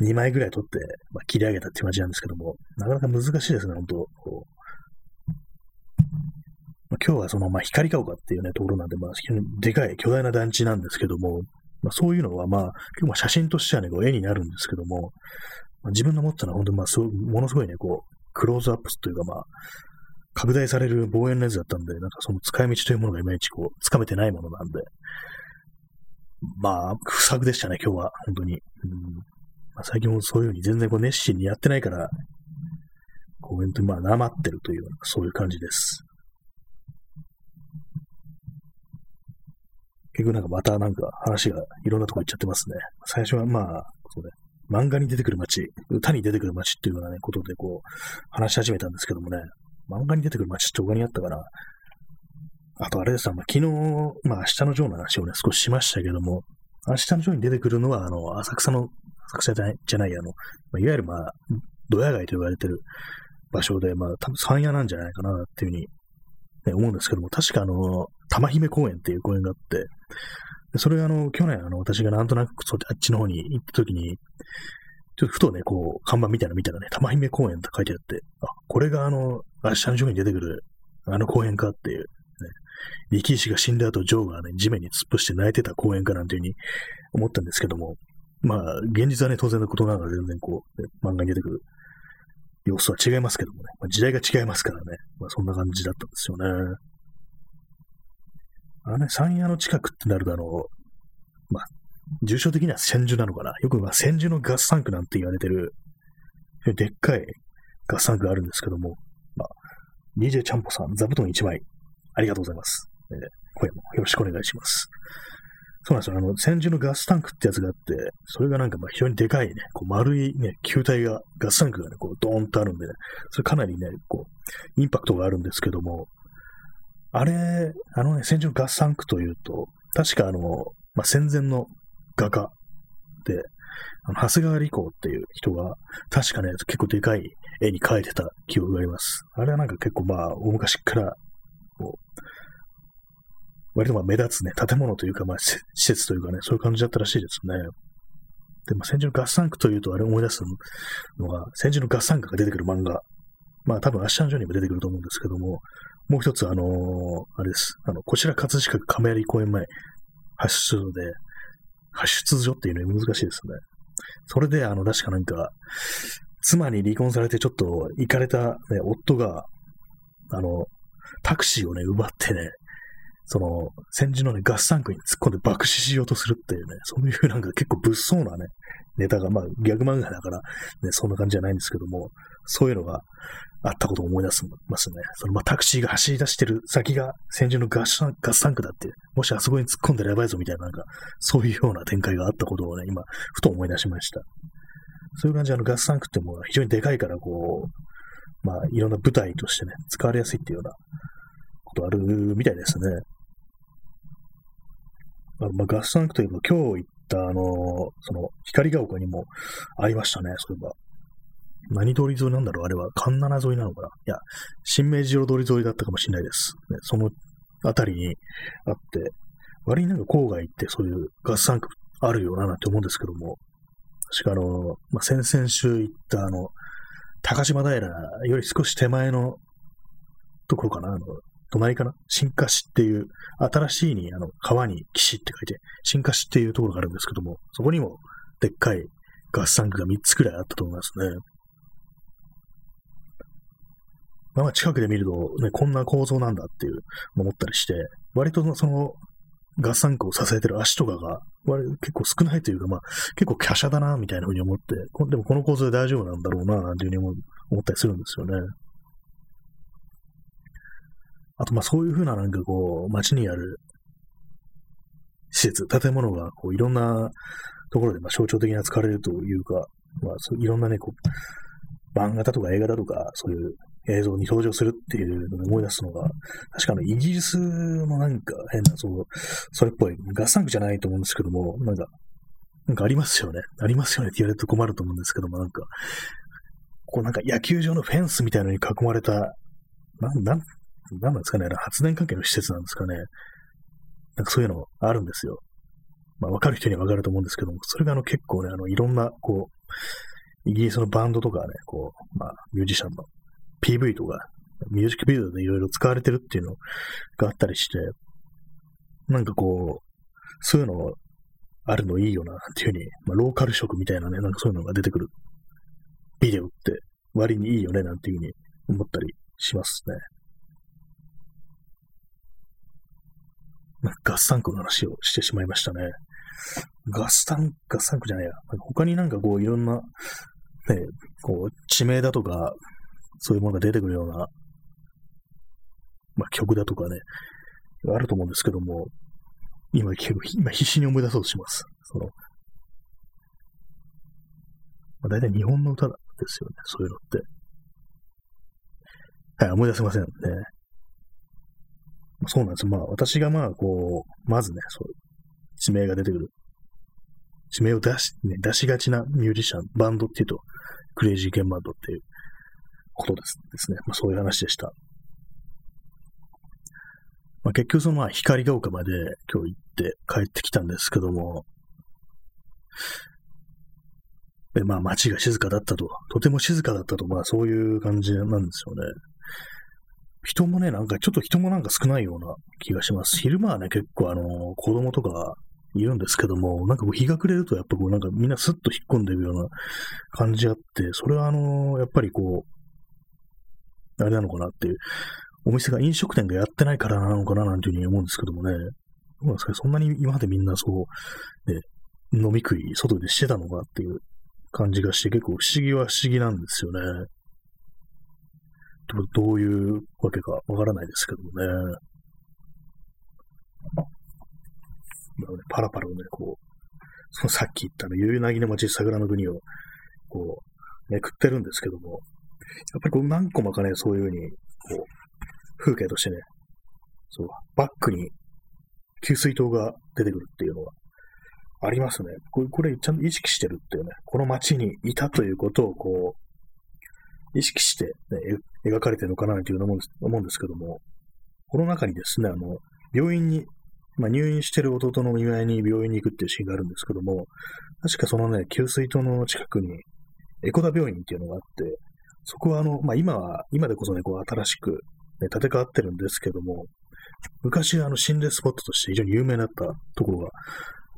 2枚ぐらい撮って、まあ、切り上げたって感じなんですけども、なかなか難しいですね、本当こう。今日はその、まあ、光が丘っていうね、ところなんで、まあ、非常にでかい、巨大な団地なんですけども、まあ、そういうのはまあ、結構写真としてはね、こう絵になるんですけども、まあ、自分の持ったのは本当にまあ、そう、ものすごいね、こう、クローズアップというかまあ、拡大される望遠レンズだったんで、なんかその使い道というものがいまいちこう、つかめてないものなんで、まあ、不作でしたね、今日は、本当に。うんまあ、最近もそういうふうに全然こう熱心にやってないから、こう、本当にまあ、なまってるという、そういう感じです。結局なんかまたなんか話がいろんなとこ行っちゃってますね。最初はまあ、そうね、漫画に出てくる街、歌に出てくる街っていうようなね、ことでこう、話し始めたんですけどもね、漫画に出てくる街って他にあったかな。あとあれです。まあ、昨日、まあ明日のジョーの話をね、少ししましたけども、明日のジョーに出てくるのは、あの、浅草の、浅草じゃない、じゃないあの、まあ、いわゆるまあ、ドヤ街と言われてる場所で、まあ、多分山屋なんじゃないかなっていうふうに、ね、思うんですけども、確かあの、玉姫公園っていう公園があって、それがあの、去年あの、私がなんとなくそあっちの方に行った時に、ちょっとふとね、こう、看板みたいなの見たらね、玉姫公園って書いてあって、あ、これがあの、明日のジョーに出てくる、あの公園かっていう、ね、力士が死んだ後、ジョーがね、地面に突っ伏して泣いてた公園かなんていうふうに思ったんですけども、まあ、現実はね、当然のことながら全然こう、ね、漫画に出てくる様子は違いますけどもね、まあ、時代が違いますからね、まあ、そんな感じだったんですよね。あのね、山谷の近くってなると、あの、まあ、重症的には千住なのかな。よく、まあ、千住のガスタンクなんて言われてる、でっかいガスタンクがあるんですけども、まあ、DJ ちゃんぽさん、座布団1枚、ありがとうございます。えー、今夜もよろしくお願いします。そうなんですよ。あの、千住のガスタンクってやつがあって、それがなんかまあ非常にでかいね、こう丸いね、球体が、ガスタンクがね、こうドーンとあるんでね、それかなりね、こう、インパクトがあるんですけども、あれ、あのね、千住のガスタンクというと、確かあの、まあ、戦前の画家で、あの、長谷川理子っていう人が、確かね、結構でかい絵に描いてた記憶があります。あれはなんか結構まあ、大昔から、こう、割とまあ目立つね、建物というか、まあ、施設というかね、そういう感じだったらしいですね。で、まあ、戦時の合算区というと、あれ思い出すのが、戦時の合算区が出てくる漫画。まあ、多分、アッシャンジョにも出てくると思うんですけども、もう一つ、あのー、あれです。あの、こちら葛飾亀有公園前、発出所で、発出所っていうのは難しいですね。それで、あの、確かなんか、妻に離婚されてちょっと行かれた、ね、夫が、あの、タクシーをね、奪ってね、その、戦時のね、ガスタンクに突っ込んで爆死しようとするっていうね、そういうなんか結構物騒なね、ネタが、まあ、ギャグ漫画だから、ね、そんな感じじゃないんですけども、そういうのがあったことを思い出すますね。その、まあ、タクシーが走り出してる先が戦時のガスガスタンクだって、もしあそこに突っ込んだらやばいぞみたいな、なんか、そういうような展開があったことをね、今、ふと思い出しました。そういう感じで、あの、ガスタンクってもう非常にでかいから、こう、まあ、いろんな舞台としてね、使われやすいっていうようなことあるみたいですね。あまあ、ガスタンクといえば今日行ったあの、その光が丘にもありましたね、そういえば。何通り沿いなんだろう？あれは、神奈沿いなのかな？いや、新明治通り沿いだったかもしれないです。ね、そのあたりにあって、割になんか郊外ってそういうガスタンクあるよななんて思うんですけども、確かあの、まあ、先々週行ったあの、高島平より少し手前のところかな、あの、隣かな？新河市っていう、新しいに、あの、川に岸って書いて、新河市っていうところがあるんですけども、そこにもでっかいガスタンクが3つくらいあったと思いますね。まあ近くで見ると、ね、こんな構造なんだっていう思ったりして、割とそのガスタンクを支えてる足とかが、割結構少ないというか、まあ結構華奢だな、みたいな風に思って、でもこの構造で大丈夫なんだろうな、なんていう風に思ったりするんですよね。あと、まあそういうふうななんかこう、街にある施設、建物がこういろんなところでまあ象徴的に扱われるというか、まあそういろんなね、こう、漫画だとか映画だとか、そういう映像に登場するっていうのを思い出すのが、確かあのイギリスのなんか変な、そう、それっぽい、ガスタンクじゃないと思うんですけども、なんか、なんかありますよね。ありますよねって言われると困ると思うんですけども、なんか、こうなんか野球場のフェンスみたいなのに囲まれた、なん、なん、何なんですかね、発電関係の施設なんですかね。なんかそういうのあるんですよ。まあ、わかる人にはわかると思うんですけども、それがあの結構ね、あの、いろんな、こう、イギリスのバンドとかね、こう、まあ、ミュージシャンの PV とか、ミュージックビデオでいろいろ使われてるっていうのがあったりして、なんかこう、そういうのあるのいいよな、っていうふうに、まあ、ローカル色みたいなね、なんかそういうのが出てくるビデオって割にいいよね、なんていうふうに思ったりしますね。ガスタンクの話をしてしまいましたね。ガスタンク、ガスタンクじゃないや。他になんかこういろんな、ね、こう地名だとか、そういうものが出てくるような、まあ、曲だとかね、あると思うんですけども、今結構、今必死に思い出そうとします。その、まあ、大体日本の歌ですよね、そういうのって。はい、思い出せませんね。そうなんです。まあ、私がまあ、こう、まずね、そう、地名が出てくる。地名を出し、ね、出しがちなミュージシャン、バンドっていうと、クレイジーケンバンドっていうことですですね。まあ、そういう話でした。まあ、結局そのまあ、光が丘まで今日行って帰ってきたんですけども、で、まあ街が静かだったと、とても静かだったと、まあそういう感じなんですよね。人もね、なんかちょっと人もなんか少ないような気がします。昼間はね、結構あの、子供とかいるんですけども、なんかこう日が暮れるとやっぱこうなんかみんなスッと引っ込んでいくような感じあって、それはあの、やっぱりこう、あれなのかなっていうお店が、飲食店がやってないからなのかななんていうふうに思うんですけどもね。どうなんですかそんなに今までみんなそう、ね、飲み食い、外でしてたのかっていう感じがして、結構不思議は不思議なんですよね。どういうわけかわからないですけどもね。ねパラパラをね、こう、そのさっき言ったの、夕凪の町桜の国を、こう、めくってるんですけども、やっぱりこう何個もかね、そういうふうに、こう、風景としてね、そう、バックに給水塔が出てくるっていうのはありますね。これ、これちゃんと意識してるっていうね、この街にいたということをこう、意識して、ね、描かれてるのかなというの思うんですけども、この中にですね、あの、病院にまあ、入院してる弟の見舞いに病院に行くっていうシーンがあるんですけども、確かそのね、給水塔の近くに、エコダ病院っていうのがあって、そこはあの、まあ、今は、今でこそね、こう新しく、ね、建て替わってるんですけども、昔あの心霊スポットとして非常に有名だったところが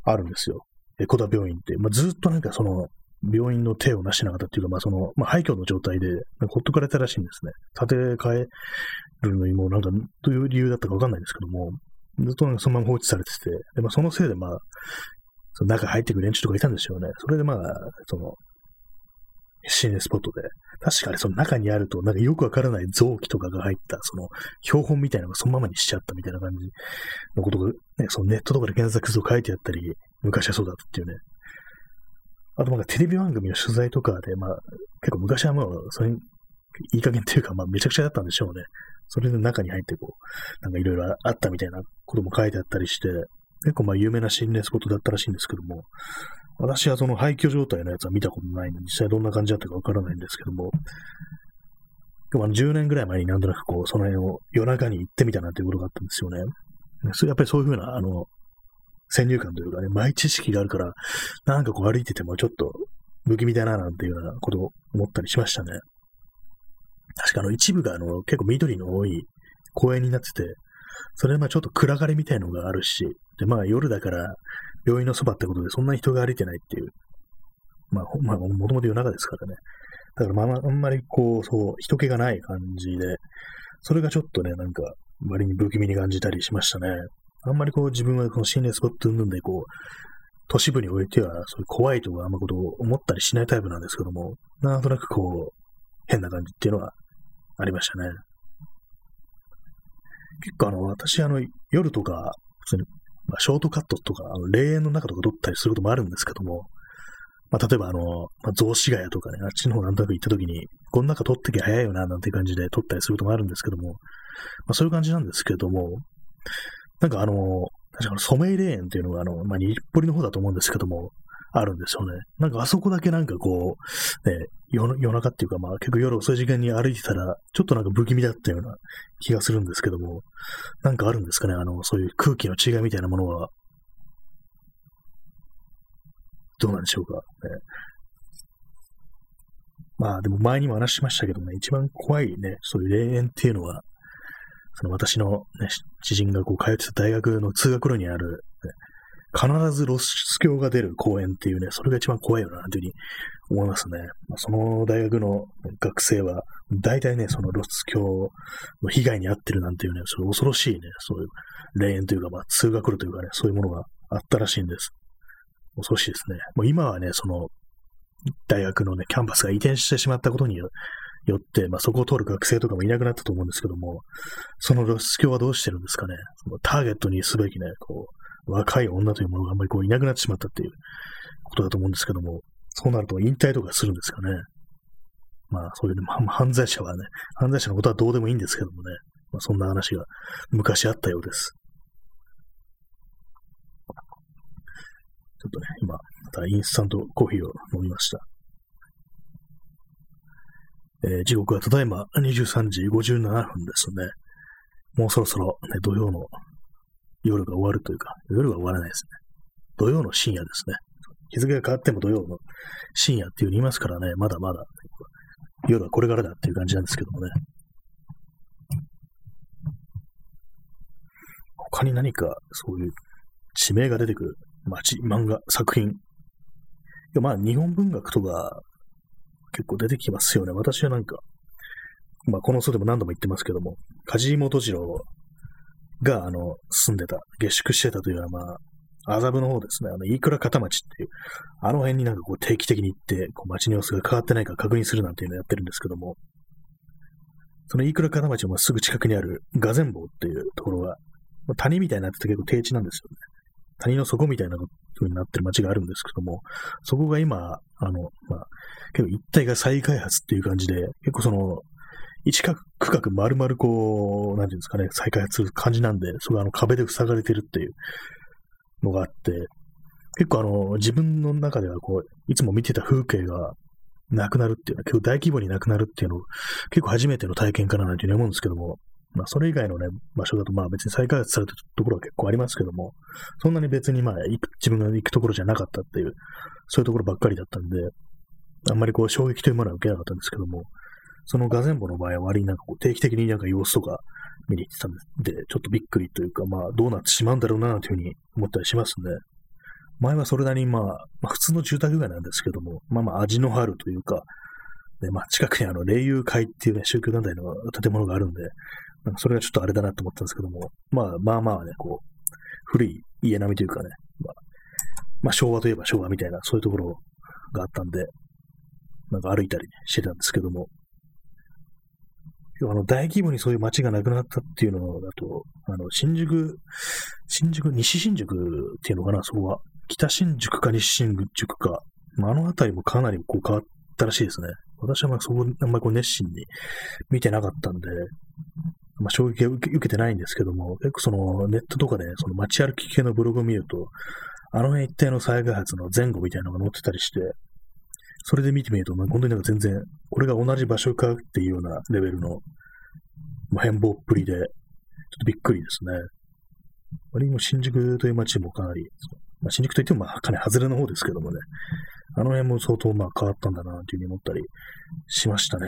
あるんですよ。エコダ病院って。まあ、ずっとなんかその、病院の手をなしなかったっていうか、まあその、まあ、廃墟の状態で、ほっとかれたらしいんですね。建て替えるのにもなんか、どういう理由だったかわかんないですけども、ずっとなんかそのまま放置されてて、でまあ、そのせいで、まあ、その中入ってくる連中とかいたんでしょうね。それでまあ、その、心霊スポットで、確かにその中にあると、なんかよくわからない臓器とかが入った、その、標本みたいなのがそのままにしちゃったみたいな感じのことが、ね、そのネットとかで検索すると書いてあったり、昔はそうだったっていうね。あとなんかテレビ番組の取材とかで、まあ、結構昔はもう、それ、いい加減っていうか、まあ、めちゃくちゃだったんでしょうね。それで中に入ってこう、なんかいろいろあったみたいなことも書いてあったりして、結構まあ有名な心霊スポットだったらしいんですけども、私はその廃墟状態のやつは見たことないので、実際どんな感じだったかわからないんですけども、でもあの10年ぐらい前になんとなくこう、その辺を夜中に行ってみたなっていうことがあったんですよね。やっぱりそういうふうな、あの、先入観というかね、前知識があるから、なんかこう歩いててもちょっと不気味だななんていうようなことを思ったりしましたね。確かあの一部があの結構緑の多い公園になってて、それはまあちょっと暗がりみたいのがあるし、でまあ夜だから病院のそばってことでそんなに人が歩いてないっていう、まあ、まあ、もともと夜中ですからね。だからまあ、あんまりこう、そう、人気がない感じで、それがちょっとね、なんか、割に不気味に感じたりしましたね。あんまりこう自分はこの心霊スポット云々でこう、都市部においては、そういう怖いとかあんまことを思ったりしないタイプなんですけども、なんとなくこう、変な感じっていうのはありましたね。結構あの、私あの、夜とか、普通に、まあ、ショートカットとか、あの霊園の中とか撮ったりすることもあるんですけども、まあ、例えばあの、まあ、雑司ヶ谷とかね、あっちの方なんとなく行った時に、この中撮ってきゃ早いよな、なんて感じで撮ったりすることもあるんですけども、まあ、そういう感じなんですけども、なんかあの、確かソメイ霊園っていうのがあの、まあ、日暮里の方だと思うんですけども、あるんですよね。なんかあそこだけなんかこう、ね、夜夜中っていうかまあ結構夜遅い時間に歩いてたら、ちょっとなんか不気味だったような気がするんですけども、なんかあるんですかね、あの、そういう空気の違いみたいなものは。どうなんでしょうか。ね、まあでも前にも話しましたけどね、一番怖いね、そういう霊園っていうのは、その私の、ね、知人がこう通ってた大学の通学路にある、必ず露出鏡が出る公園っていうね、それが一番怖いよな、というふうに思いますね。その大学の学生は、大体ね、その露出鏡の被害に遭ってるなんていうね、それ恐ろしいね、そういう霊園というか、まあ、通学路というかね、そういうものがあったらしいんです。恐ろしいですね。もう今はね、その、大学のね、キャンパスが移転してしまったことによって、まあ、そこを通る学生とかもいなくなったと思うんですけども、その露出鏡はどうしてるんですかね。そのターゲットにすべきね、こう、若い女というものがあんまりこういなくなってしまったっていうことだと思うんですけども、そうなると引退とかするんですかね。まあ、そういうね、まあ、犯罪者はね、犯罪者のことはどうでもいいんですけどもね、まあ、そんな話が昔あったようです。ちょっとね、今、またインスタントコーヒーを飲みました。えー、時刻はただいま23時57分ですね。もうそろそろ、ね、土曜の夜が終わるというか、夜は終わらないですね。土曜の深夜ですね。日付が変わっても土曜の深夜っていうに言いますからね、まだまだ、夜はこれからだっていう感じなんですけどもね。他に何かそういう地名が出てくる街、漫画、作品。いや、まあ日本文学とか結構出てきますよね。私はなんか、まあ、この層でも何度も言ってますけども、梶本次郎が、あの、住んでた、下宿してたというのは、まあ、麻布の方ですね、あの、飯倉片町っていう、あの辺になんかこう定期的に行って、こう街の様子が変わってないか確認するなんていうのをやってるんですけども、その飯倉片町のすぐ近くにあるガゼン坊っていうところが、まあ、谷みたいになってて結構低地なんですよね。谷の底みたいな風になってる街があるんですけども、そこが今、あの、まあ、結構一帯が再開発っていう感じで、結構その、一区画丸々こう、なんていうんですかね、再開発する感じなんで、それあの壁で塞がれてるっていうのがあって、結構あの、自分の中ではこう、いつも見てた風景がなくなるっていうのは、結構大規模になくなるっていうのを、結構初めての体験かななんていうふうに思うんですけども、まあ、それ以外のね、場所だと、まあ別に再開発されたところは結構ありますけども、そんなに別にまあ、自分が行くところじゃなかったっていう、そういうところばっかりだったんで、あんまりこう衝撃というものは受けなかったんですけども、そのガゼンボの場合は割になんかこう定期的になんか様子とか見に行ってたんで、ちょっとびっくりというか、まあどうなってしまうんだろうなというふうに思ったりしますね。前はそれなりにまあ、まあ、普通の住宅街なんですけども、まあまあ味のあるというか、で、まあ近くにあの霊友会っていうね、宗教団体の建物があるんで、なんかそれがちょっとあれだなと思ったんですけども、まあまあまあね、こう、古い家並みというかね、まあ、まあ昭和といえば昭和みたいな、そういうところがあったんで、なんか歩いたりしてたんですけども、あの、大規模にそういう街がなくなったっていうのだと、あの、新宿、新宿、西新宿っていうのかな、そこは。北新宿か西新宿か。まあ、あの辺りもかなりこう変わったらしいですね。私はまあそこ、あんまりこう熱心に見てなかったんで、まあ、衝撃を受けてないんですけども、結構そのネットとかで、その街歩き系のブログを見ると、あの辺一定の再開発の前後みたいなのが載ってたりして、それで見てみると、まあ、本当になんか全然、これが同じ場所かっていうようなレベルの、まあ、変貌っぷりで、ちょっとびっくりですね。割にも新宿という街もかなり、まあ、新宿といってもまあかなり外れの方ですけどもね、あの辺も相当まあ変わったんだなというふうに思ったりしましたね。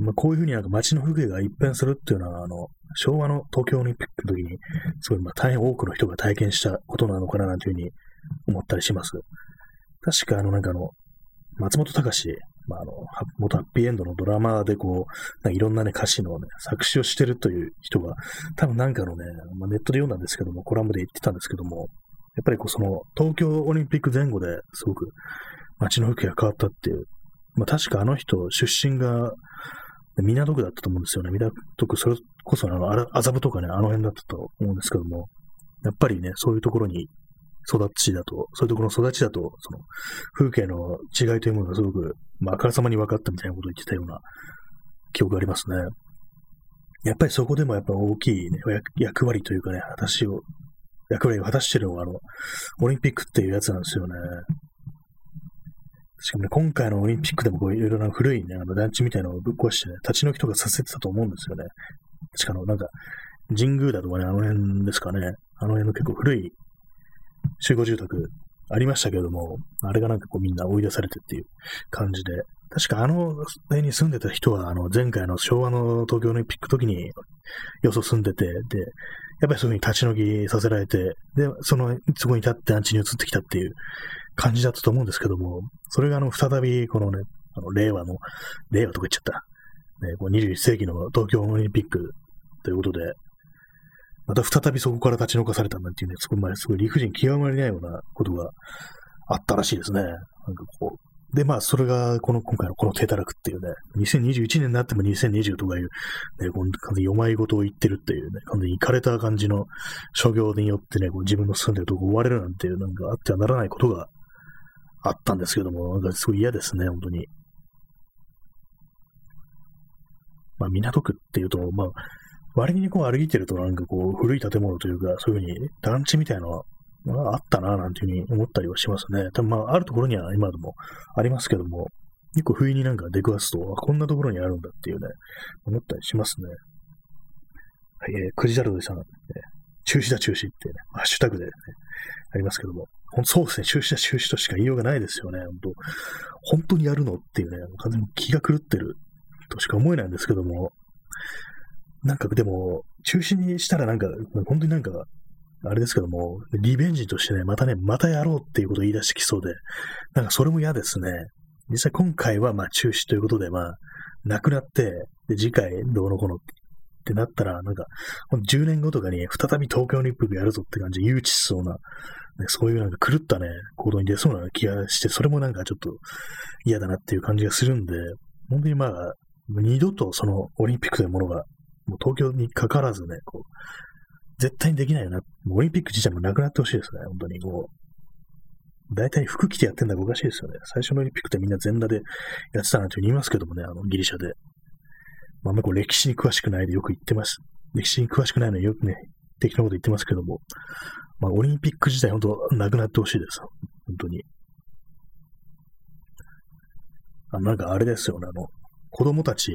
まあ、こういうふうになんか街の風景が一変するっていうのは、あの、昭和の東京オリンピックの時に、すごいまあ大変多くの人が体験したことなのかななんていうふうに思ったりします。確かあのなんかあの、松本隆、まあ、あの、元ハッピーエンドのドラマでこう、いろんなね、歌詞のね、作詞をしてるという人が、多分なんかのね、まあ、ネットで読んだんですけども、コラムで言ってたんですけども、やっぱりこう、その、東京オリンピック前後ですごく街の風景が変わったっていう、まあ確かあの人、出身が、港区だったと思うんですよね。港区、それこそあの、麻布とかね、あの辺だったと思うんですけども、やっぱりね、そういうところに育ちだと、そういうところの育ちだと、その、風景の違いというものがすごく、まあ、あからさまに分かったみたいなことを言ってたような記憶がありますね。やっぱりそこでもやっぱ大きい、ね、役割というかね、私を、役割を果たしてるのが、あの、オリンピックっていうやつなんですよね。しかもね、今回のオリンピックでもこういろいろな古いね、あの団地みたいなのをぶっ壊してね、立ち退きとかさせてたと思うんですよね。しかもなんか、神宮だとかね、あの辺ですかね。あの辺の結構古い集合住宅ありましたけども、あれがなんかこうみんな追い出されてっていう感じで、確かあの辺に住んでた人は、あの前回の昭和の東京オリンピック時によそ住んでて、で、やっぱりそういう風に立ち退きさせられて、で、その、そこに立ってアンチに移ってきたっていう感じだったと思うんですけども、それがあの、再びこのね、あの、令和の、令和とか言っちゃった、ね、こう21世紀の東京オリンピックということで、また再びそこから立ち退かされたなんていうね、すごい、すごい理不尽極まりないようなことがあったらしいですね。なんかこう。で、まあ、それが、この、今回のこの手たらくっていうね、2021年になっても2020とかいう、ね、この完全に弱いことを言ってるっていうね、完全に枯れた感じの諸行によってね、こう自分の住んでるとこ追われるなんていう、なんかあってはならないことがあったんですけども、なんかすごい嫌ですね、本当に。まあ、港区っていうと、まあ、割にこう歩いてるとなんかこう古い建物というか、そういうふうに団地みたいなのは、まあ、あったな、なんていうふうに思ったりはしますね。多分まあ、あるところには今でもありますけども、結構不意になんか出くわすと、こんなところにあるんだっていうね、思ったりしますね。はい、えー、くじだるどさん、えー、中止だ中止ってね、ハッシュタグで、ね、ありますけども、ほんそうですね、中止だ中止としか言いようがないですよね、本当本当にやるのっていうね、完全に気が狂ってるとしか思えないんですけども、なんかでも、中止にしたらなんか、本当になんか、あれですけども、リベンジとしてね、またね、またやろうっていうことを言い出してきそうで、なんかそれも嫌ですね。実際今回はまあ中止ということで、まあ、なくなって、で、次回どうのこうのってなったら、なんか、10年後とかに再び東京オリンピックやるぞって感じで誘致しそうな、ね、そういうなんか狂ったね、行動に出そうな気がして、それもなんかちょっと嫌だなっていう感じがするんで、本当にまあ、二度とそのオリンピックというものが、もう東京にかからずね、こう、絶対にできないよな。オリンピック自体もなくなってほしいですね、本当に。こう、大体服着てやってんだかおかしいですよね。最初のオリンピックってみんな全裸でやってたなんて言いますけどもね、あの、ギリシャで。まあ、あんまこう歴史に詳しくないでよく言ってます。歴史に詳しくないのによくね、適当なこと言ってますけども、まあ、オリンピック自体本当なくなってほしいです。本当に。あ、なんかあれですよね、あの、子供たち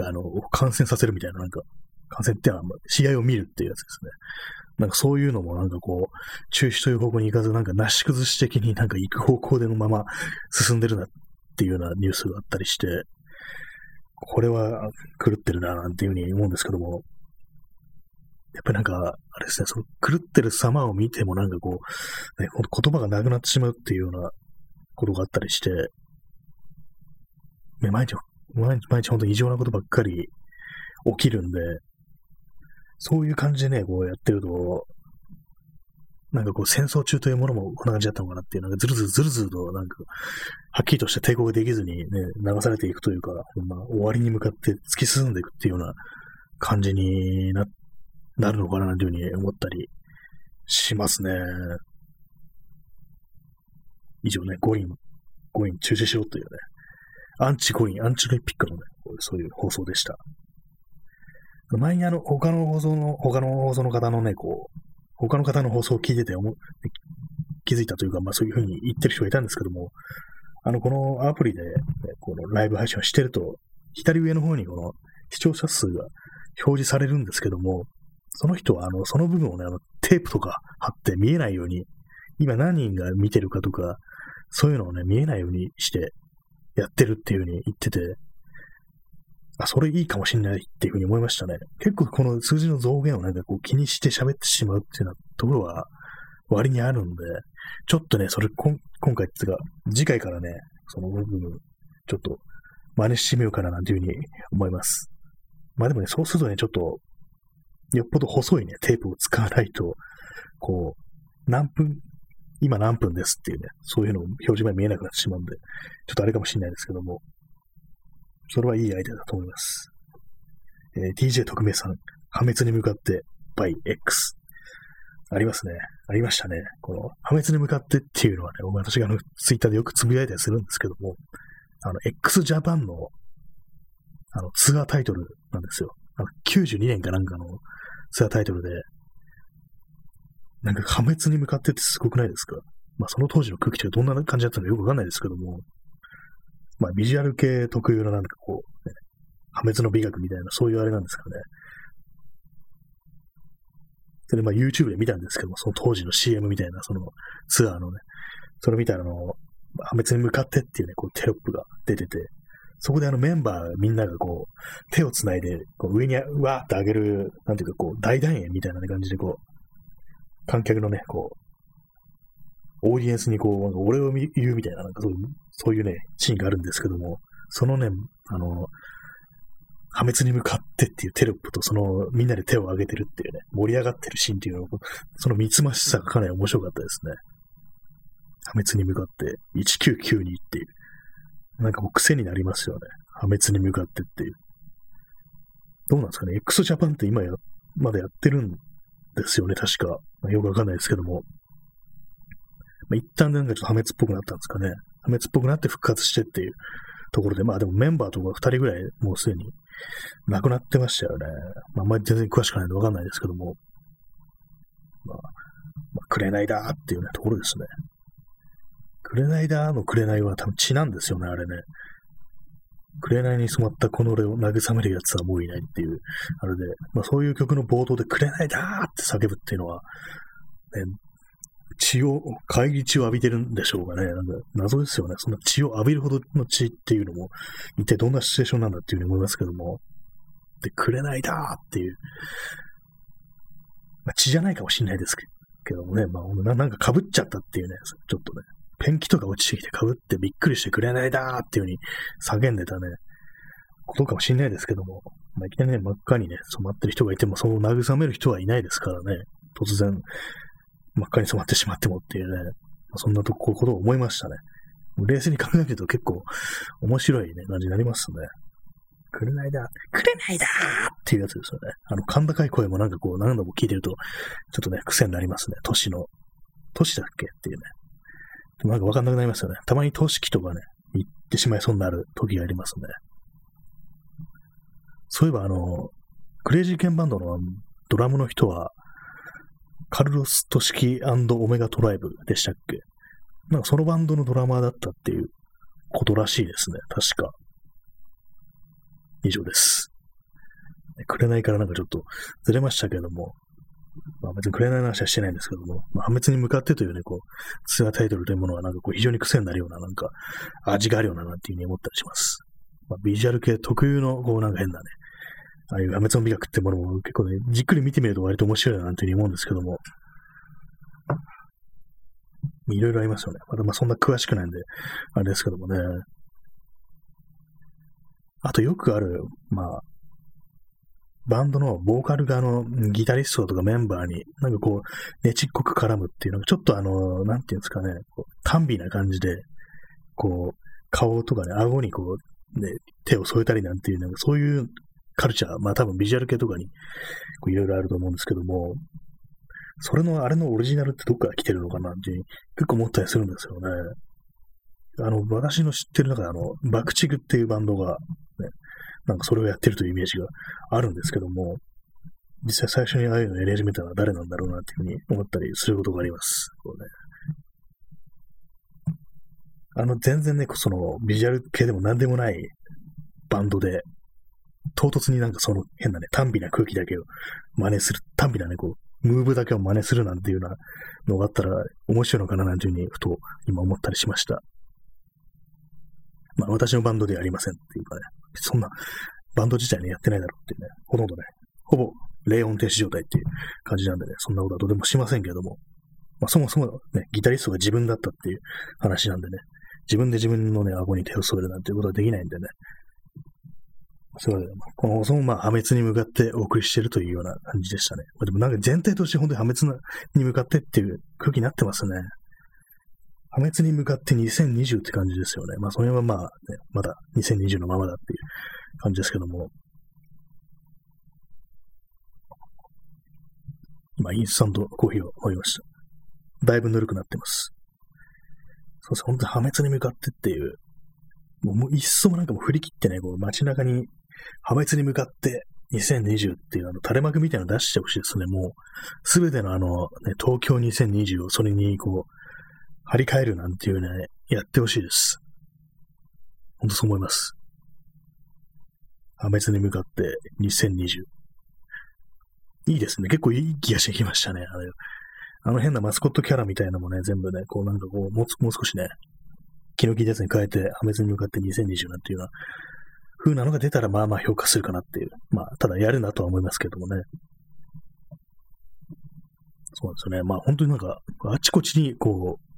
が、あの、感染させるみたいな、なんか、感染ってのは、試合を見るっていうやつですね。なんかそういうのもなんかこう、中止という方向に行かず、なんかなし崩し的になんか行く方向でのまま進んでるなっていうようなニュースがあったりして、これは狂ってるななんていうふうに思うんですけども、やっぱりなんか、あれですね、その狂ってる様を見てもなんかこう、ね、言葉がなくなってしまうっていうようなことがあったりして、ね、毎日、毎日、毎日本当に異常なことばっかり起きるんで、そういう感じでね、こうやってると、なんかこう戦争中というものもこんな感じだったのかなっていう、なんかずるずるずるずると、なんか、はっきりとした抵抗ができずにね、流されていくというか、まあ、終わりに向かって突き進んでいくっていうような感じにな、なるのかなというふうに思ったりしますね。以上ね、五輪、五輪中止しろというね、アンチ五輪、アンチオリンピックのね、そういう放送でした。前にあの、他の放送の、他の放送の方のね、こう、他の方の放送を聞いてて思気づいたというか、まあそういうふうに言ってる人がいたんですけども、あの、このアプリで、ね、このライブ配信をしてると、左上の方にこの視聴者数が表示されるんですけども、その人は、あの、その部分をね、あの、テープとか貼って見えないように、今何人が見てるかとか、そういうのをね、見えないようにしてやってるっていうふうに言ってて、あ、それいいかもしんないっていうふうに思いましたね。結構この数字の増減をなんかこう気にして喋ってしまうっていうようなところは割にあるんで、ちょっとね、それ今回っていうか、次回からね、その部分、ちょっと真似してみようかななんていうふうに思います。まあでもね、そうするとね、ちょっと、よっぽど細いね、テープを使わないと、こう、何分、今何分ですっていうね、そういうのを表示前見えなくなってしまうんで、ちょっとあれかもしれないですけども、それはいいアイデアだと思います。えー、DJ 特命さん、破滅に向かって by X。ありますね。ありましたね。この、破滅に向かってっていうのはね、私があの、ツイッターでよくつぶやいたりするんですけども、あの、x ジャパンの、あの、ツアータイトルなんですよ。あの、92年かなんかのツアータイトルで、なんか破滅に向かってってすごくないですか？まあ、その当時の空気ってどんな感じだったのかよくわかんないですけども、まあ、ビジュアル系特有のなんかこう、ね、破滅の美学みたいな、そういうあれなんですかね。それまあ YouTube で見たんですけども、その当時の CM みたいな、そのツアーのね、それみたいなの、破滅に向かってっていうね、こうテロップが出てて、そこであのメンバーみんながこう、手を繋いで、こう上にわーって上げる、なんていうかこう、大団円みたいな感じでこう、観客のね、こう、オーディエンスにこう、俺を言うみたいな、なんかそう、そういうね、シーンがあるんですけども、そのね、あの、破滅に向かってっていうテロップと、その、みんなで手を挙げてるっていうね、盛り上がってるシーンっていうのを、その三つ増しさがかなり面白かったですね。破滅に向かって、1992っていう。なんかもう癖になりますよね。破滅に向かってっていう。どうなんですかね ?x ジャパンって今や、まだやってるんですよね、確か。まあ、よくわかんないですけども。まあ、一旦なんかちょっと破滅っぽくなったんですかね。破滅っぽくなって復活してっていうところで、まあでもメンバーとか二人ぐらいもうすでに亡くなってましたよね。まあ、あんまり全然詳しくないんでわかんないですけども。まあ、まあ、くれないだーっていうね、ところですね。くれないだーのくれないは多分血なんですよね、あれね。くれないに染まったこの俺を慰める奴はもういないっていう、あれで、まあそういう曲の冒頭でくれないだーって叫ぶっていうのは、ね、血を、帰り血を浴びてるんでしょうかね。なんか謎ですよね。そんな血を浴びるほどの血っていうのも、一体どんなシチュエーションなんだっていうふうに思いますけども。で、くれないだーっていう。まあ、血じゃないかもしれないですけどもね。まあ、なんか被っちゃったっていうね、ちょっとね、ペンキとか落ちてきて被ってびっくりしてくれないだーっていうふうに叫んでたね、ことかもしれないですけども、まあ、いきなりね、真っ赤にね、染まってる人がいても、そう慰める人はいないですからね、突然、真っ赤に染まってしまってもっていうね、そんなとこことを思いましたね。冷静に考えると結構面白いね、感じになりますね。くれないだ、くれないだっていうやつですよね。あの、甲高い声もなんかこう何度も聞いてると、ちょっとね、癖になりますね。都市の。都市だっけっていうね。なんかわかんなくなりますよね。たまに都市機とかね、行ってしまいそうになる時がありますね。そういえばあの、クレイジーケンバンドのドラムの人は、カルロス・トシキオメガトライブでしたっけ？なんかそのバンドのドラマーだったっていうことらしいですね。確か。以上です。くれないからなんかちょっとずれましたけども、まあ別にくれない話はしてないんですけども、まあ、破滅に向かってというね、こう、ツアータイトルというものはなんかこう非常に癖になるような、なんか味があるようななんていうふうに思ったりします。まあ、ビジュアル系特有のこうなんか変なね、ああいう破滅の美学ってものも結構ね、じっくり見てみると割と面白いななんていうふうに思うんですけども、いろいろありますよね。まだまあそんな詳しくないんで、あれですけどもね。あとよくある、まあ、バンドのボーカル側のギタリストとかメンバーに、なんかこう、ねちっこく絡むっていうのが、ちょっとあの、なんていうんですかね、こう短美な感じで、こう、顔とかね、顎にこう、ね、手を添えたりなんていう、なんかそういうカルチャー、まあ多分ビジュアル系とかに、いろいろあると思うんですけども、それの、あれのオリジナルってどっから来てるのかなっていう結構思ったりするんですよね。あの、私の知ってる中であの、バクチグっていうバンドが、ね、なんかそれをやってるというイメージがあるんですけども、実際最初にああいうのをやり始めたのは誰なんだろうなっていうふうに思ったりすることがあります。こうね、あの、全然ね、その、ビジュアル系でも何でもないバンドで、唐突になんかその変なね、短美な空気だけを真似する、短美なね、こう、ムーブだけを真似するなんていうようなのがあったら面白いのかななんていうふうに、ふと今思ったりしました。まあ、私のバンドではありませんっていうかね、そんな、バンド自体ね、やってないだろうっていうね、ほとんどね、ほぼ冷音停止状態っていう感じなんでね、そんなことはどうでもしませんけども、まあ、そもそもね、ギタリストが自分だったっていう話なんでね、自分で自分のね、顎に手を添えるなんていうことはできないんでね、そう、この放送もまあ破滅に向かってお送りしてるというような感じでしたね。でもなんか全体として本当に破滅に向かってっていう空気になってますね。破滅に向かって2020って感じですよね。まあ、それはまあ、ね、まだ2020のままだっていう感じですけども。今、インスタントコーヒーを飲みました。だいぶぬるくなってます。そうです。本当に破滅に向かってっていう、もうもう一層なんかもう振り切ってね、こう街中に破滅に向かって2020っていうあの垂れ幕みたいなの出してほしいですね。もう、すべてのあの、ね、東京2020をそれにこう、張り替えるなんていうね、やってほしいです。ほんとそう思います。破滅に向かって2020。いいですね。結構いい気がしてきましたね。あれあの変なマスコットキャラみたいなのもね、全部ね、こうなんかこう、もうもう少しね、気の利いたやつに変えて、破滅に向かって2020なんていうような風なのが出たら、まあまあ評価するかなっていう。まあ、ただやるなとは思いますけどもね。そうなんですよね。まあ本当になんか、あちこちにこう、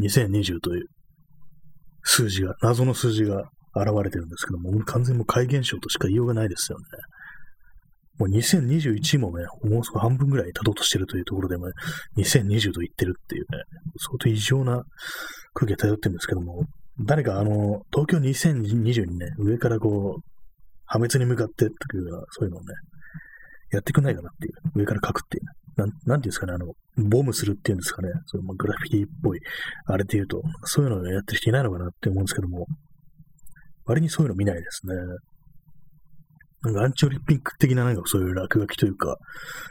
2020という数字が、謎の数字が現れてるんですけども、完全にもう怪現象としか言いようがないですよね。もう2021もね、もうすぐ半分ぐらい経とうとしてるというところでも、ね、2020と言ってるっていうね、相当異常な空気が漂ってるんですけども、誰かあの、東京2020にね、上からこう、破滅に向かってっていうような、そういうのをね、やってくんないかなっていう、上から書くっていう、ね、なん、なんていうんですかね、あの、ボムするっていうんですかね、そのまあ、グラフィティっぽい、あれで言うと、そういうのをやってる人いないのかなって思うんですけども、割にそういうの見ないですね。なんかアンチオリンピック的ななんかそういう落書きというか、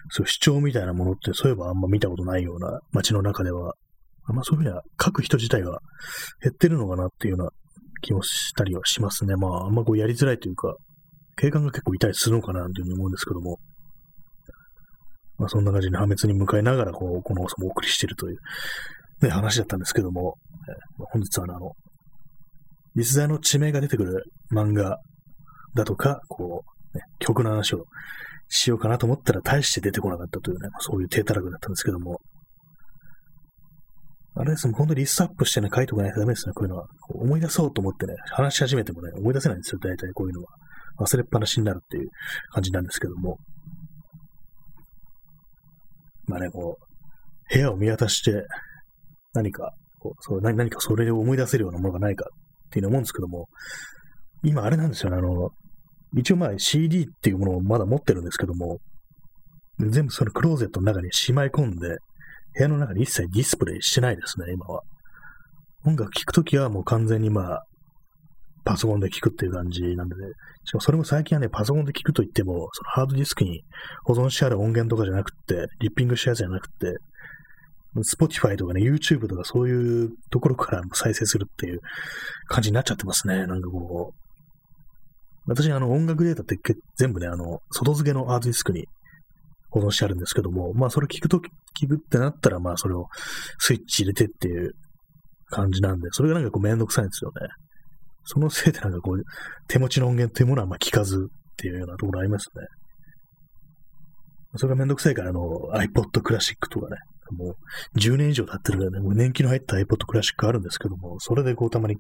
そういう主張みたいなものってそういえばあんま見たことないような街の中では、あんまそういうふうには書く人自体が減ってるのかなっていうような気もしたりはしますね。まああんまこうやりづらいというか、警官が結構痛いするのかなというふうに思うんですけども、まあ、そんな感じに破滅に向かいながら、こう、この放送もお送りしているという、ね、話だったんですけども、えー、本日はあの、実在の地名が出てくる漫画だとか、こう、ね、曲の話をしようかなと思ったら大して出てこなかったというね、そういう低たらくだったんですけども、あれですね、本当にリストアップしてね、書いとかないとダメですね、こういうのは。思い出そうと思ってね、話し始めてもね、思い出せないんですよ、大体こういうのは。忘れっぱなしになるっていう感じなんですけども。まあね、こう、部屋を見渡して、何か、こうそう何かそれを思い出せるようなものがないかっていうのを思うんですけども、今あれなんですよね、あの、一応まあ CD っていうものをまだ持ってるんですけども、全部そのクローゼットの中にしまい込んで、部屋の中に一切ディスプレイしてないですね、今は。音楽聴くときはもう完全にまあ、パソコンで聴くっていう感じなんでね。しかもそれも最近はね、パソコンで聴くと言っても、そのハードディスクに保存してある音源とかじゃなくって、リッピングしたやつじゃなくって、Spotify とかね、YouTube とかそういうところから再生するっていう感じになっちゃってますね。なんかこう。私、あの、音楽データって全部ね、あの、外付けのハードディスクに保存してあるんですけども、まあ、それ聞くとき、聞くってなったら、まあ、それをスイッチ入れてっていう感じなんで、それがなんかこうめんどくさいんですよね。そのせいでなんかこう、手持ちの音源っていうものはまあ聞かずっていうようなところありますね。それがめんどくさいから、あの、iPod クラシックとかね、もう10年以上経ってるからね、もう年季の入った iPod クラシックあるんですけども、それでこうたまに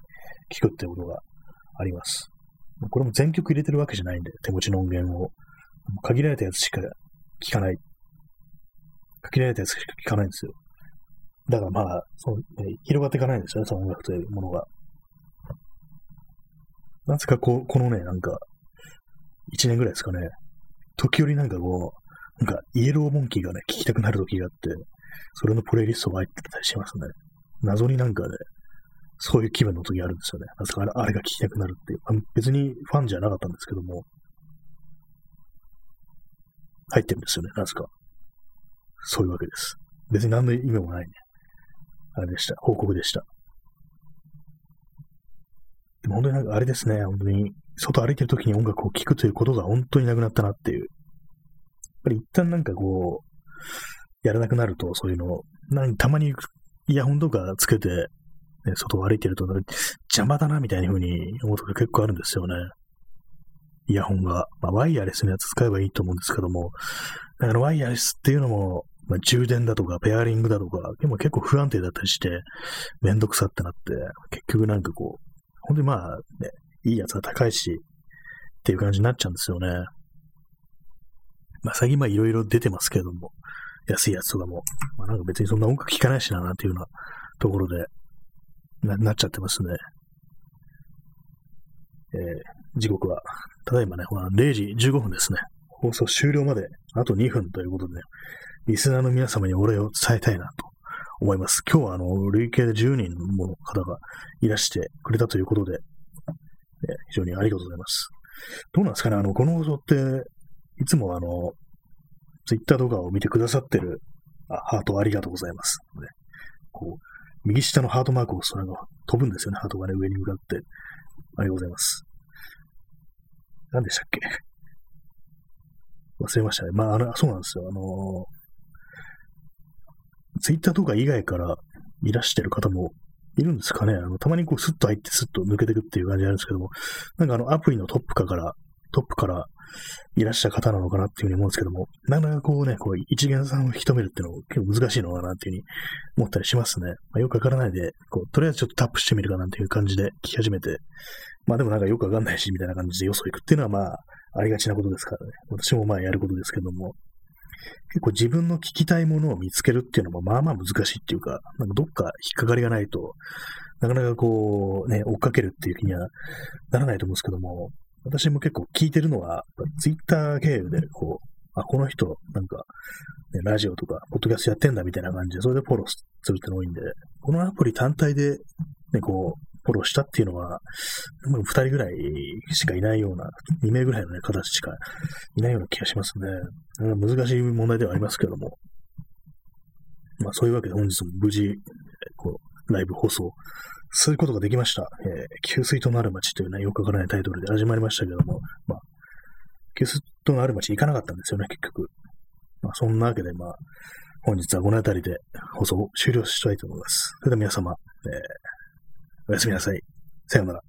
聞くってことがあります。これも全曲入れてるわけじゃないんで、手持ちの音源を。限られたやつしか聞かない。限られたやつしか聞かないんですよ。だからまあ、その、ね、広がっていかないんですよね、その音楽というものが。なぜかこう、このね、なんか、1年ぐらいですかね、時折なんかこう、なんか、イエローモンキーがね、聞きたくなる時があって、それのプレイリストが入ってたりしますね。謎になんかね、そういう気分の時あるんですよね。なぜかあれが聞きたくなるっていう。別にファンじゃなかったんですけども、入ってるんですよね。なぜか。そういうわけです。別に何の意味もないね。あれでした。報告でした。でも本当になんかあれですね。本当に、外歩いてる時に音楽を聴くということが本当になくなったなっていう。やっぱり一旦なんかこう、やらなくなると、そういうの、なんたまにイヤホンとかつけて、ね、外を歩いてると、邪魔だなみたいな風に思うことが結構あるんですよね。イヤホンが。まあ、ワイヤレスのやつ使えばいいと思うんですけども、だからワイヤレスっていうのも、まあ、充電だとか、ペアリングだとか、でも結構不安定だったりして、めんどくさってなって、結局なんかこう、本当にまあね、いいやつが高いし、っていう感じになっちゃうんですよね。まあ最近まあいろいろ出てますけれども、安いやつとかも、まあなんか別にそんな音楽聴かないしな、なんていうようなところでな、なっちゃってますね。えー、時刻は、ただいまね、ほら、0時15分ですね。放送終了まであと2分ということで、ね、リスナーの皆様にお礼を伝えたいなと思います。今日はあの、累計で10人もの方がいらしてくれたということで、え非常にありがとうございます。どうなんですかね？あの、この放送って、いつもあの、ツイッター動画を見てくださってる、あハートありがとうございます。ね、こう、右下のハートマークを押すと飛ぶんですよね。ハートがね、上に向かって。ありがとうございます。何でしたっけ？忘れましたね。まあ、あの、そうなんですよ。あの、ツイッターとか以外からいらしてる方もいるんですかねあの、たまにこうスッと入ってスッと抜けていくっていう感じなんですけども、なんかあの、アプリのトップかから、トップからいらしゃる方なのかなっていうふうに思うんですけども、なかなかこうね、こう一元さんを引き止めるっていうのも結構難しいのかなっていうふうに思ったりしますね。まあ、よくわからないで、こう、とりあえずちょっとタップしてみるかなんていう感じで聞き始めて、まあでもなんかよくわかんないし、みたいな感じでよそ行くっていうのはまあ、ありがちなことですからね。私もまあやることですけども、結構自分の聞きたいものを見つけるっていうのもまあまあ難しいっていうか、なんかどっか引っかかりがないと、なかなかこうね、追っかけるっていう気にはならないと思うんですけども、私も結構聞いてるのは、ツイッター経由で、こう、あ、この人、なんか、ね、ラジオとか、ポッドキャストやってんだみたいな感じで、それでフォローするっての多いんで、このアプリ単体で、ね、こう、フォローしたっていうのは、もう二人ぐらいしかいないような、二名ぐらいのね、形しかいないような気がしますね。難しい問題ではありますけども。まあそういうわけで本日も無事、こう、ライブ放送そういうことができました。えー、給水となる街というね、よくわからないタイトルで始まりましたけども、まあ、給水となる街行かなかったんですよね、結局。まあ、そんなわけで、まあ、本日はこの辺りで放送を終了したいと思います。それでは皆様、えー、おやすみなさい。さようなら。